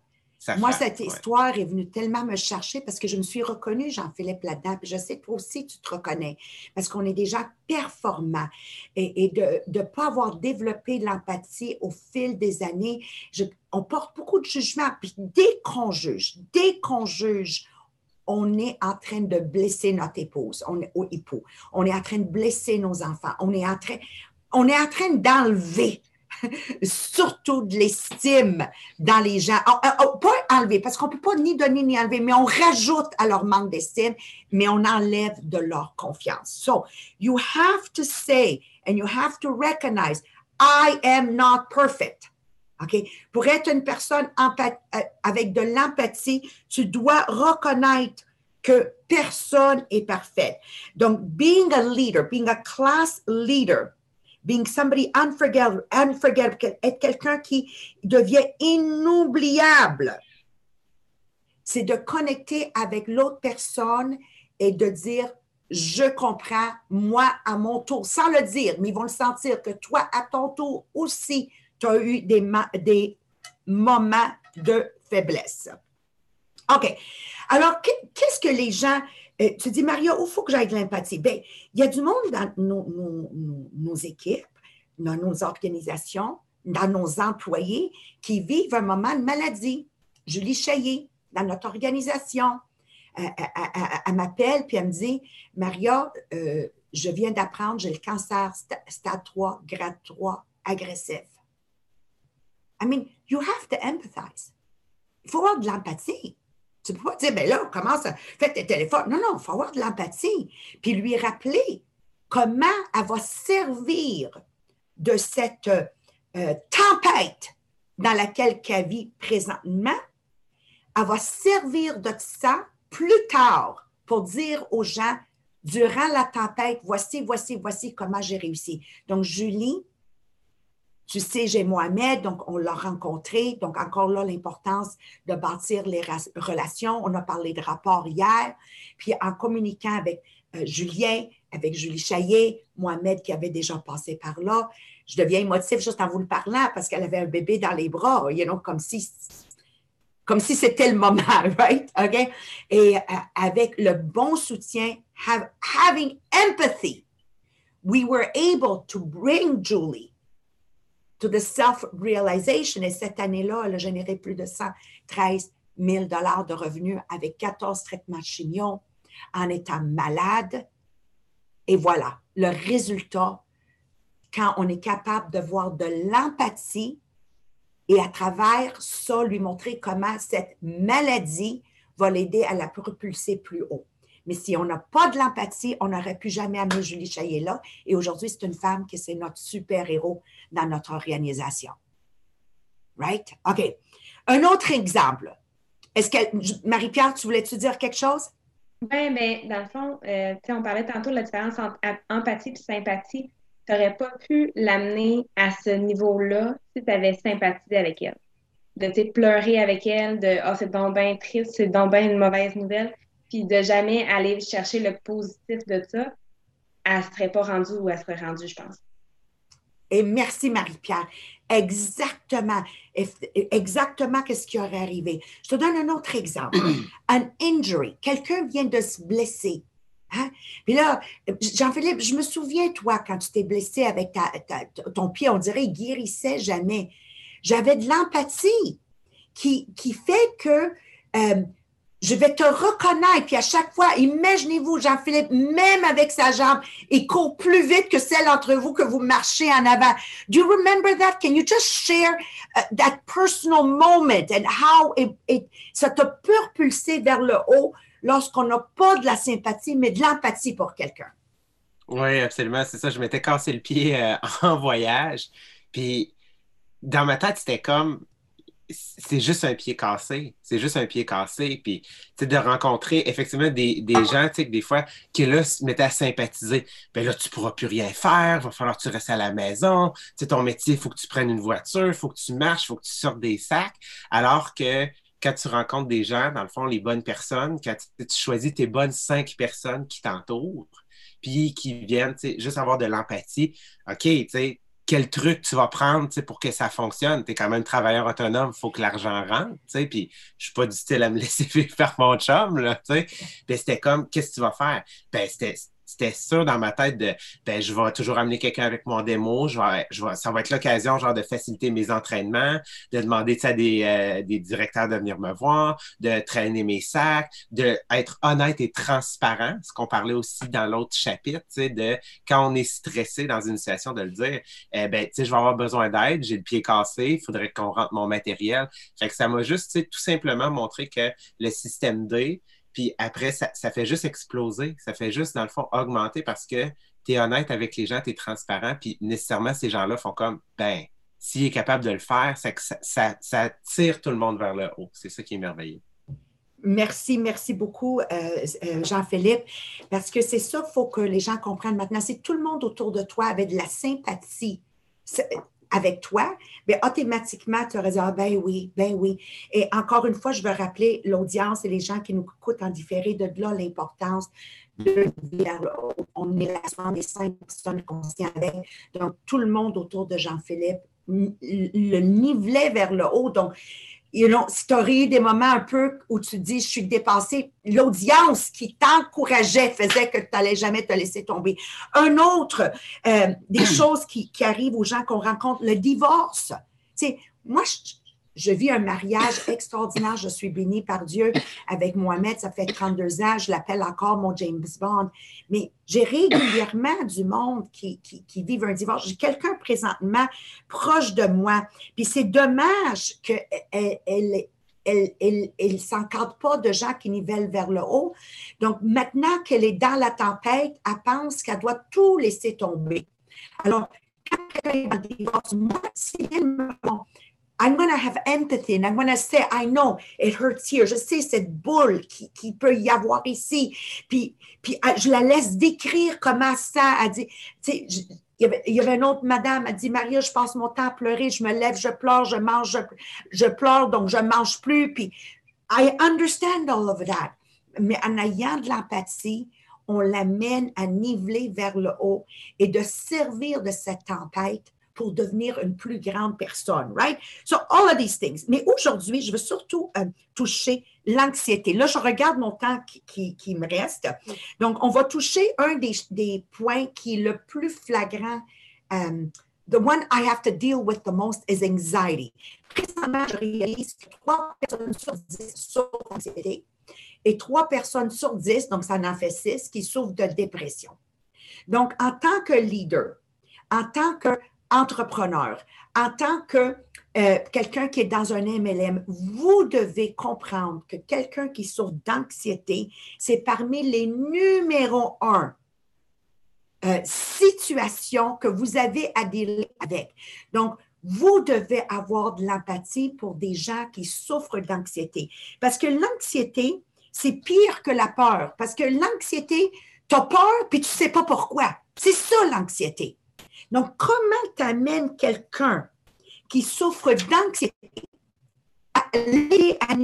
Moi, cette histoire est venue tellement me chercher parce que je me suis reconnue, Jean-Philippe, là-dedans. je sais, toi aussi, tu te reconnais parce qu'on est déjà performant. Et, de ne pas avoir développé l'empathie au fil des années, on porte beaucoup de jugement. Puis dès qu'on juge, dès qu'on juge, on est en train de blesser notre épouse, on est au époux. On est en train de blesser nos enfants. On est en train, on est en train d'enlever surtout de l'estime dans les gens. Oh, pas enlever, parce qu'on ne peut pas ni donner ni enlever, mais on rajoute à leur manque d'estime, mais on enlève de leur confiance. So, you have to say and you have to recognize, I am not perfect. OK? Pour être une personne euh, avec de l'empathie, tu dois reconnaître que personne est parfait. Donc, being a leader, being a class leader, being somebody unforgettable, unforgettable être quelqu'un qui devient inoubliable, c'est de connecter avec l'autre personne et de dire je comprends, moi à mon tour, sans le dire, mais ils vont le sentir que toi à ton tour aussi, tu as eu des, des moments de faiblesse. OK. Alors, qu'est-ce que les gens euh, tu dis, Maria, il faut que j'aille de l'empathie? Bien, il y a du monde dans nos, équipes, dans nos organisations, dans nos employés qui vivent un moment de maladie. Julie Chaillé, dans notre organisation, euh, elle, m'appelle puis elle me dit, Maria, euh, je viens d'apprendre, j'ai le cancer stade 3, grade 3, agressif. I mean, you have to empathize. Il faut avoir de l'empathie. Tu ne peux pas dire, ben là, commence à faire tes téléphones. Non, non, il faut avoir de l'empathie. Puis lui rappeler comment elle va servir de cette euh, tempête dans laquelle elle vit présentement. Elle va servir de ça plus tard pour dire aux gens, durant la tempête, voici, voici, voici comment j'ai réussi. Donc, Julie, tu sais, j'ai Mohamed, donc on l'a rencontré. Donc, encore là, l'importance de bâtir les relations. On a parlé de rapport hier. Puis, en communiquant avec euh, Julien, avec Julie Chaillet, Mohamed qui avait déjà passé par là, je deviens émotive juste en vous le parlant parce qu'elle avait un bébé dans les bras, you know, comme si c'était le moment, right? OK? Et euh, avec le bon soutien, having empathy, we were able to bring Julie to the self-realization. Et cette année-là, elle a généré plus de 113 000 de revenus avec 14 traitements chimiaux en étant malade. Et voilà, le résultat, quand on est capable de voir de l'empathie et à travers ça, lui montrer comment cette maladie va l'aider à la propulser plus haut. Mais si on n'a pas de l'empathie, on n'aurait pu jamais amener Julie Chaillet là. Et aujourd'hui, c'est une femme qui c'est notre super-héros dans notre organisation. Right? OK. Un autre exemple. Est-ce que, Marie-Pierre, tu voulais-tu dire quelque chose? Oui, mais dans le fond, euh, on parlait tantôt de la différence entre empathie et sympathie. Tu n'aurais pas pu l'amener à ce niveau-là si tu avais sympathisé avec elle. De pleurer avec elle, de Ah, c'est donc bien triste, c'est donc bien une mauvaise nouvelle, puis de jamais aller chercher le positif de ça, elle ne serait pas rendue où elle serait rendue, je pense. Et merci, Marie-Pierre. Exactement. Exactement qu'est-ce qui aurait arrivé. Je te donne un autre exemple. Un injury. Quelqu'un vient de se blesser. Hein? Puis là, Jean-Philippe, je me souviens, toi, quand tu t'es blessé avec ton pied, on dirait, il guérissait jamais. J'avais de l'empathie qui, qui fait que euh, je vais te reconnaître. Puis à chaque fois, imaginez-vous, Jean-Philippe, même avec sa jambe, il court plus vite que celle d'entre vous que vous marchez en avant. Do you remember that? Can you just share uh, that personal moment and how it, ça t'a vers le haut lorsqu'on n'a pas de la sympathie, mais de l'empathie pour quelqu'un? Oui, absolument. C'est ça. Je m'étais cassé le pied euh, en voyage. Puis dans ma tête, c'était comme c'est juste un pied cassé. C'est juste un pied cassé. Puis, de rencontrer effectivement des, des gens, tu sais, des fois, qui là se mettaient à sympathiser. Ben là, tu pourras plus rien faire. Va falloir que tu restes à la maison. Tu sais, ton métier, il faut que tu prennes une voiture, il faut que tu marches, il faut que tu sortes des sacs. Alors que quand tu rencontres des gens, dans le fond, les bonnes personnes, quand tu, tu choisis tes bonnes cinq personnes qui t'entourent, puis qui viennent, tu sais, juste avoir de l'empathie. OK, tu sais, quel truc tu vas prendre pour que ça fonctionne? Tu es quand même travailleur autonome, il faut que l'argent rentre. Puis je suis pas du style à me laisser faire mon chum. Là, c'était comme, qu'est-ce que tu vas faire? Ben, c'était c'était sûr dans ma tête de ben, je vais toujours amener quelqu'un avec mon démo, je vais, je vais, ça va être l'occasion genre de faciliter mes entraînements, de demander à des, euh, des directeurs de venir me voir, de traîner mes sacs, de être honnête et transparent, ce qu'on parlait aussi dans l'autre chapitre, de quand on est stressé dans une situation, de le dire, eh ben, je vais avoir besoin d'aide, j'ai le pied cassé, il faudrait qu'on rentre mon matériel. Fait que ça m'a juste tout simplement montré que le système D, puis après, ça, fait juste exploser. Ça fait juste, dans le fond, augmenter parce que tu es honnête avec les gens, tu es transparent. Puis nécessairement, ces gens-là font comme, ben, s'il est capable de le faire, ça, ça, ça, tire tout le monde vers le haut. C'est ça qui est merveilleux. Merci, merci beaucoup, euh, euh, Jean-Philippe, parce que c'est ça, il faut que les gens comprennent maintenant. Si tout le monde autour de toi avait de la sympathie avec toi, bien, automatiquement, tu aurais dit, ah, ben oui, ben oui. Et encore une fois, je veux rappeler l'audience et les gens qui nous écoutent en différé, de là l'importance de On est la des cinq personnes conscientes avec. Donc, tout le monde autour de Jean-Philippe le nivelait vers le haut. Donc, you know, si tu eu des moments un peu où tu dis, je suis dépassé, l'audience qui t'encourageait faisait que tu n'allais jamais te laisser tomber. Un autre, euh, des choses qui, qui, arrivent aux gens qu'on rencontre, le divorce. Tu sais, moi, je, je vis un mariage extraordinaire. Je suis bénie par Dieu avec Mohamed. Ça fait 32 ans. Je l'appelle encore mon James Bond. Mais j'ai régulièrement du monde qui, qui, un divorce. J'ai quelqu'un présentement proche de moi. Puis c'est dommage qu'elle elle, elle, elle, s'encadre pas de gens qui nivellent vers le haut. Donc, maintenant qu'elle est dans la tempête, elle pense qu'elle doit tout laisser tomber. Alors, quand elle est dans le divorce, moi, si elle me I'm going to have empathy and I'm going to say, I know it hurts here. Je sais cette boule qui, peut y avoir ici. Puis, ah, je la laisse décrire comment ça a dit. Tu sais, il y, avait, il y avait une autre madame, elle dit Maria, je passe mon temps à pleurer, je me lève, je pleure, je mange, je, je pleure, donc je ne mange plus. Puis, I understand all of that. Mais en ayant de l'empathie, on l'amène à niveler vers le haut et de servir de cette tempête pour devenir une plus grande personne, right? So, all of these things. Mais aujourd'hui, je veux surtout euh, toucher l'anxiété. Là, je regarde mon temps qui, me reste. Donc, on va toucher un des, des points qui est le plus flagrant. Um, the one I have to deal with the most is anxiety. Présentement, je réalise que trois personnes sur dix souffrent d'anxiété et trois personnes sur dix, donc ça en fait six, qui souffrent de dépression. Donc, en tant que leader, en tant que entrepreneur, en tant que euh, quelqu'un qui est dans un MLM, vous devez comprendre que quelqu'un qui souffre d'anxiété, c'est parmi les numéros un euh, situations que vous avez à dealer avec. Donc, vous devez avoir de l'empathie pour des gens qui souffrent d'anxiété. Parce que l'anxiété, c'est pire que la peur. Parce que l'anxiété, tu as peur, puis tu ne sais pas pourquoi. C'est ça l'anxiété. Donc, comment tu amènes quelqu'un qui souffre d'anxiété à aller à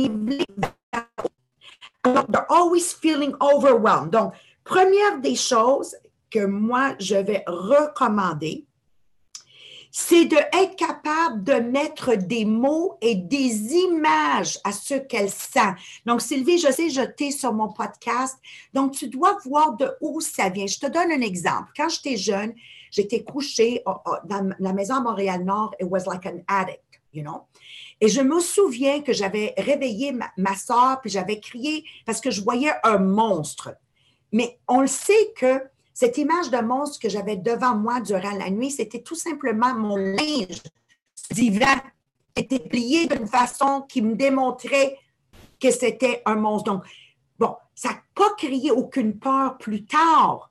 alors, they're always feeling overwhelmed. Donc, première des choses que moi, je vais recommander, c'est d'être capable de mettre des mots et des images à ce qu'elle sent. Donc, Sylvie, je sais, je t'ai sur mon podcast. Donc, tu dois voir de où ça vient. Je te donne un exemple. Quand j'étais jeune, j'étais couchée dans la maison à Montréal-Nord. It was like an addict, you know? Et je me souviens que j'avais réveillé ma, soeur, puis j'avais crié parce que je voyais un monstre. Mais on le sait que cette image de monstre que j'avais devant moi durant la nuit, c'était tout simplement mon linge divan était plié d'une façon qui me démontrait que c'était un monstre. Donc, bon, ça n'a pas créé aucune peur plus tard.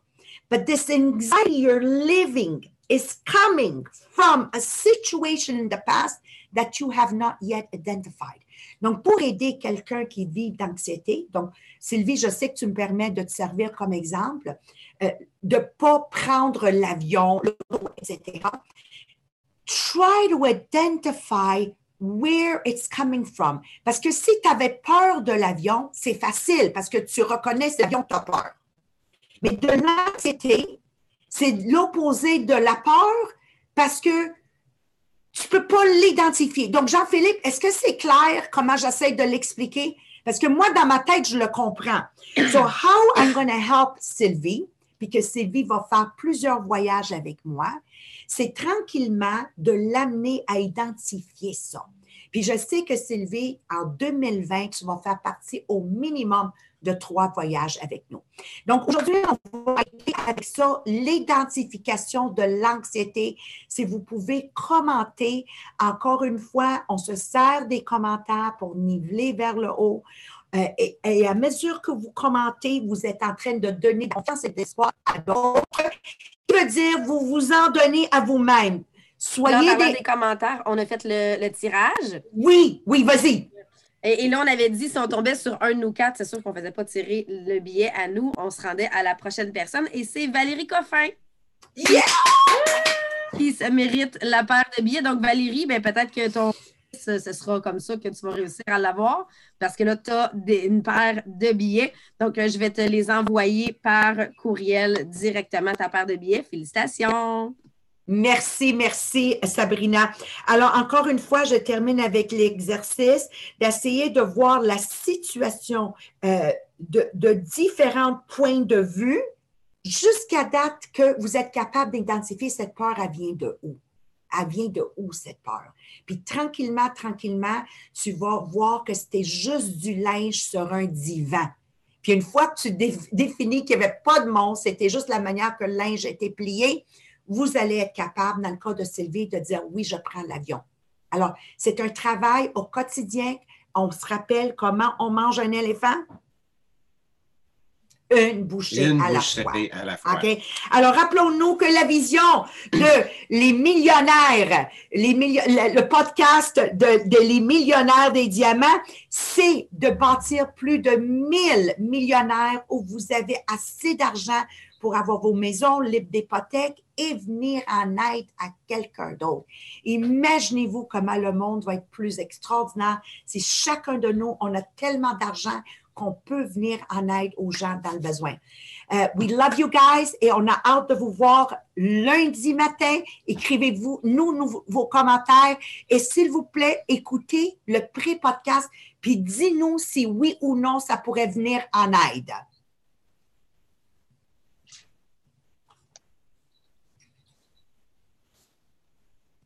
But this anxiety you're living is coming from a situation in the past that you have not yet identified. Donc, pour aider quelqu'un qui vit d'anxiété, donc, Sylvie, je sais que tu me permets de te servir comme exemple, euh, de ne pas prendre l'avion, etc. Try to identify where it's coming from. Parce que si tu avais peur de l'avion, c'est facile parce que tu reconnais cet avion, tu as peur. Mais de l'anxiété, c'est l'opposé de la peur parce que tu ne peux pas l'identifier. Donc, Jean-Philippe, est-ce que c'est clair comment j'essaie de l'expliquer? Parce que moi, dans ma tête, je le comprends. So, how I'm going to help Sylvie? puis que Sylvie va faire plusieurs voyages avec moi, c'est tranquillement de l'amener à identifier ça. Puis je sais que Sylvie, en 2020, tu vas faire partie au minimum de trois voyages avec nous. Donc aujourd'hui, on va aider avec ça l'identification de l'anxiété. Si vous pouvez commenter, encore une fois, on se sert des commentaires pour niveler vers le haut. Euh, et, à mesure que vous commentez, vous êtes en train de donner confiance et d'espoir à d'autres. Ce veut dire vous vous en donnez à vous-même. Soyez des... des... commentaires. On a fait le, tirage. Oui, oui, vas-y. Et, là, on avait dit, si on tombait sur un de nous quatre, c'est sûr qu'on ne faisait pas tirer le billet à nous. On se rendait à la prochaine personne. Et c'est Valérie Coffin. Yeah! Qui se mérite la paire de billets. Donc, Valérie, ben, peut-être que ton ce sera comme ça que tu vas réussir à l'avoir parce que là, tu as une paire de billets. Donc, euh, je vais te les envoyer par courriel directement, ta paire de billets. Félicitations! Merci, merci Sabrina. Alors, encore une fois, je termine avec l'exercice d'essayer de voir la situation euh, de, différents points de vue jusqu'à date que vous êtes capable d'identifier cette peur, elle vient de où? Elle vient de où cette peur? Puis tranquillement, tranquillement, tu vas voir que c'était juste du linge sur un divan. Puis une fois que tu définis qu'il n'y avait pas de monstre, c'était juste la manière que le linge était plié, vous allez être capable, dans le cas de Sylvie, de dire oui, je prends l'avion. Alors, c'est un travail au quotidien. On se rappelle comment on mange un éléphant? une bouchée, à, la fois. Alors, rappelons-nous que la vision de les millionnaires, les le, podcast de, de, les millionnaires des diamants, c'est de bâtir plus de 1000 millionnaires où vous avez assez d'argent pour avoir vos maisons libres d'hypothèque et venir en aide à quelqu'un d'autre. Imaginez-vous comment le monde va être plus extraordinaire si chacun de nous, on a tellement d'argent qu'on peut venir en aide aux gens dans le besoin. Uh, we love you guys et on a hâte de vous voir lundi matin. Écrivez-vous nous, vos commentaires et s'il vous plaît, écoutez le pré-podcast puis dis-nous si oui ou non ça pourrait venir en aide.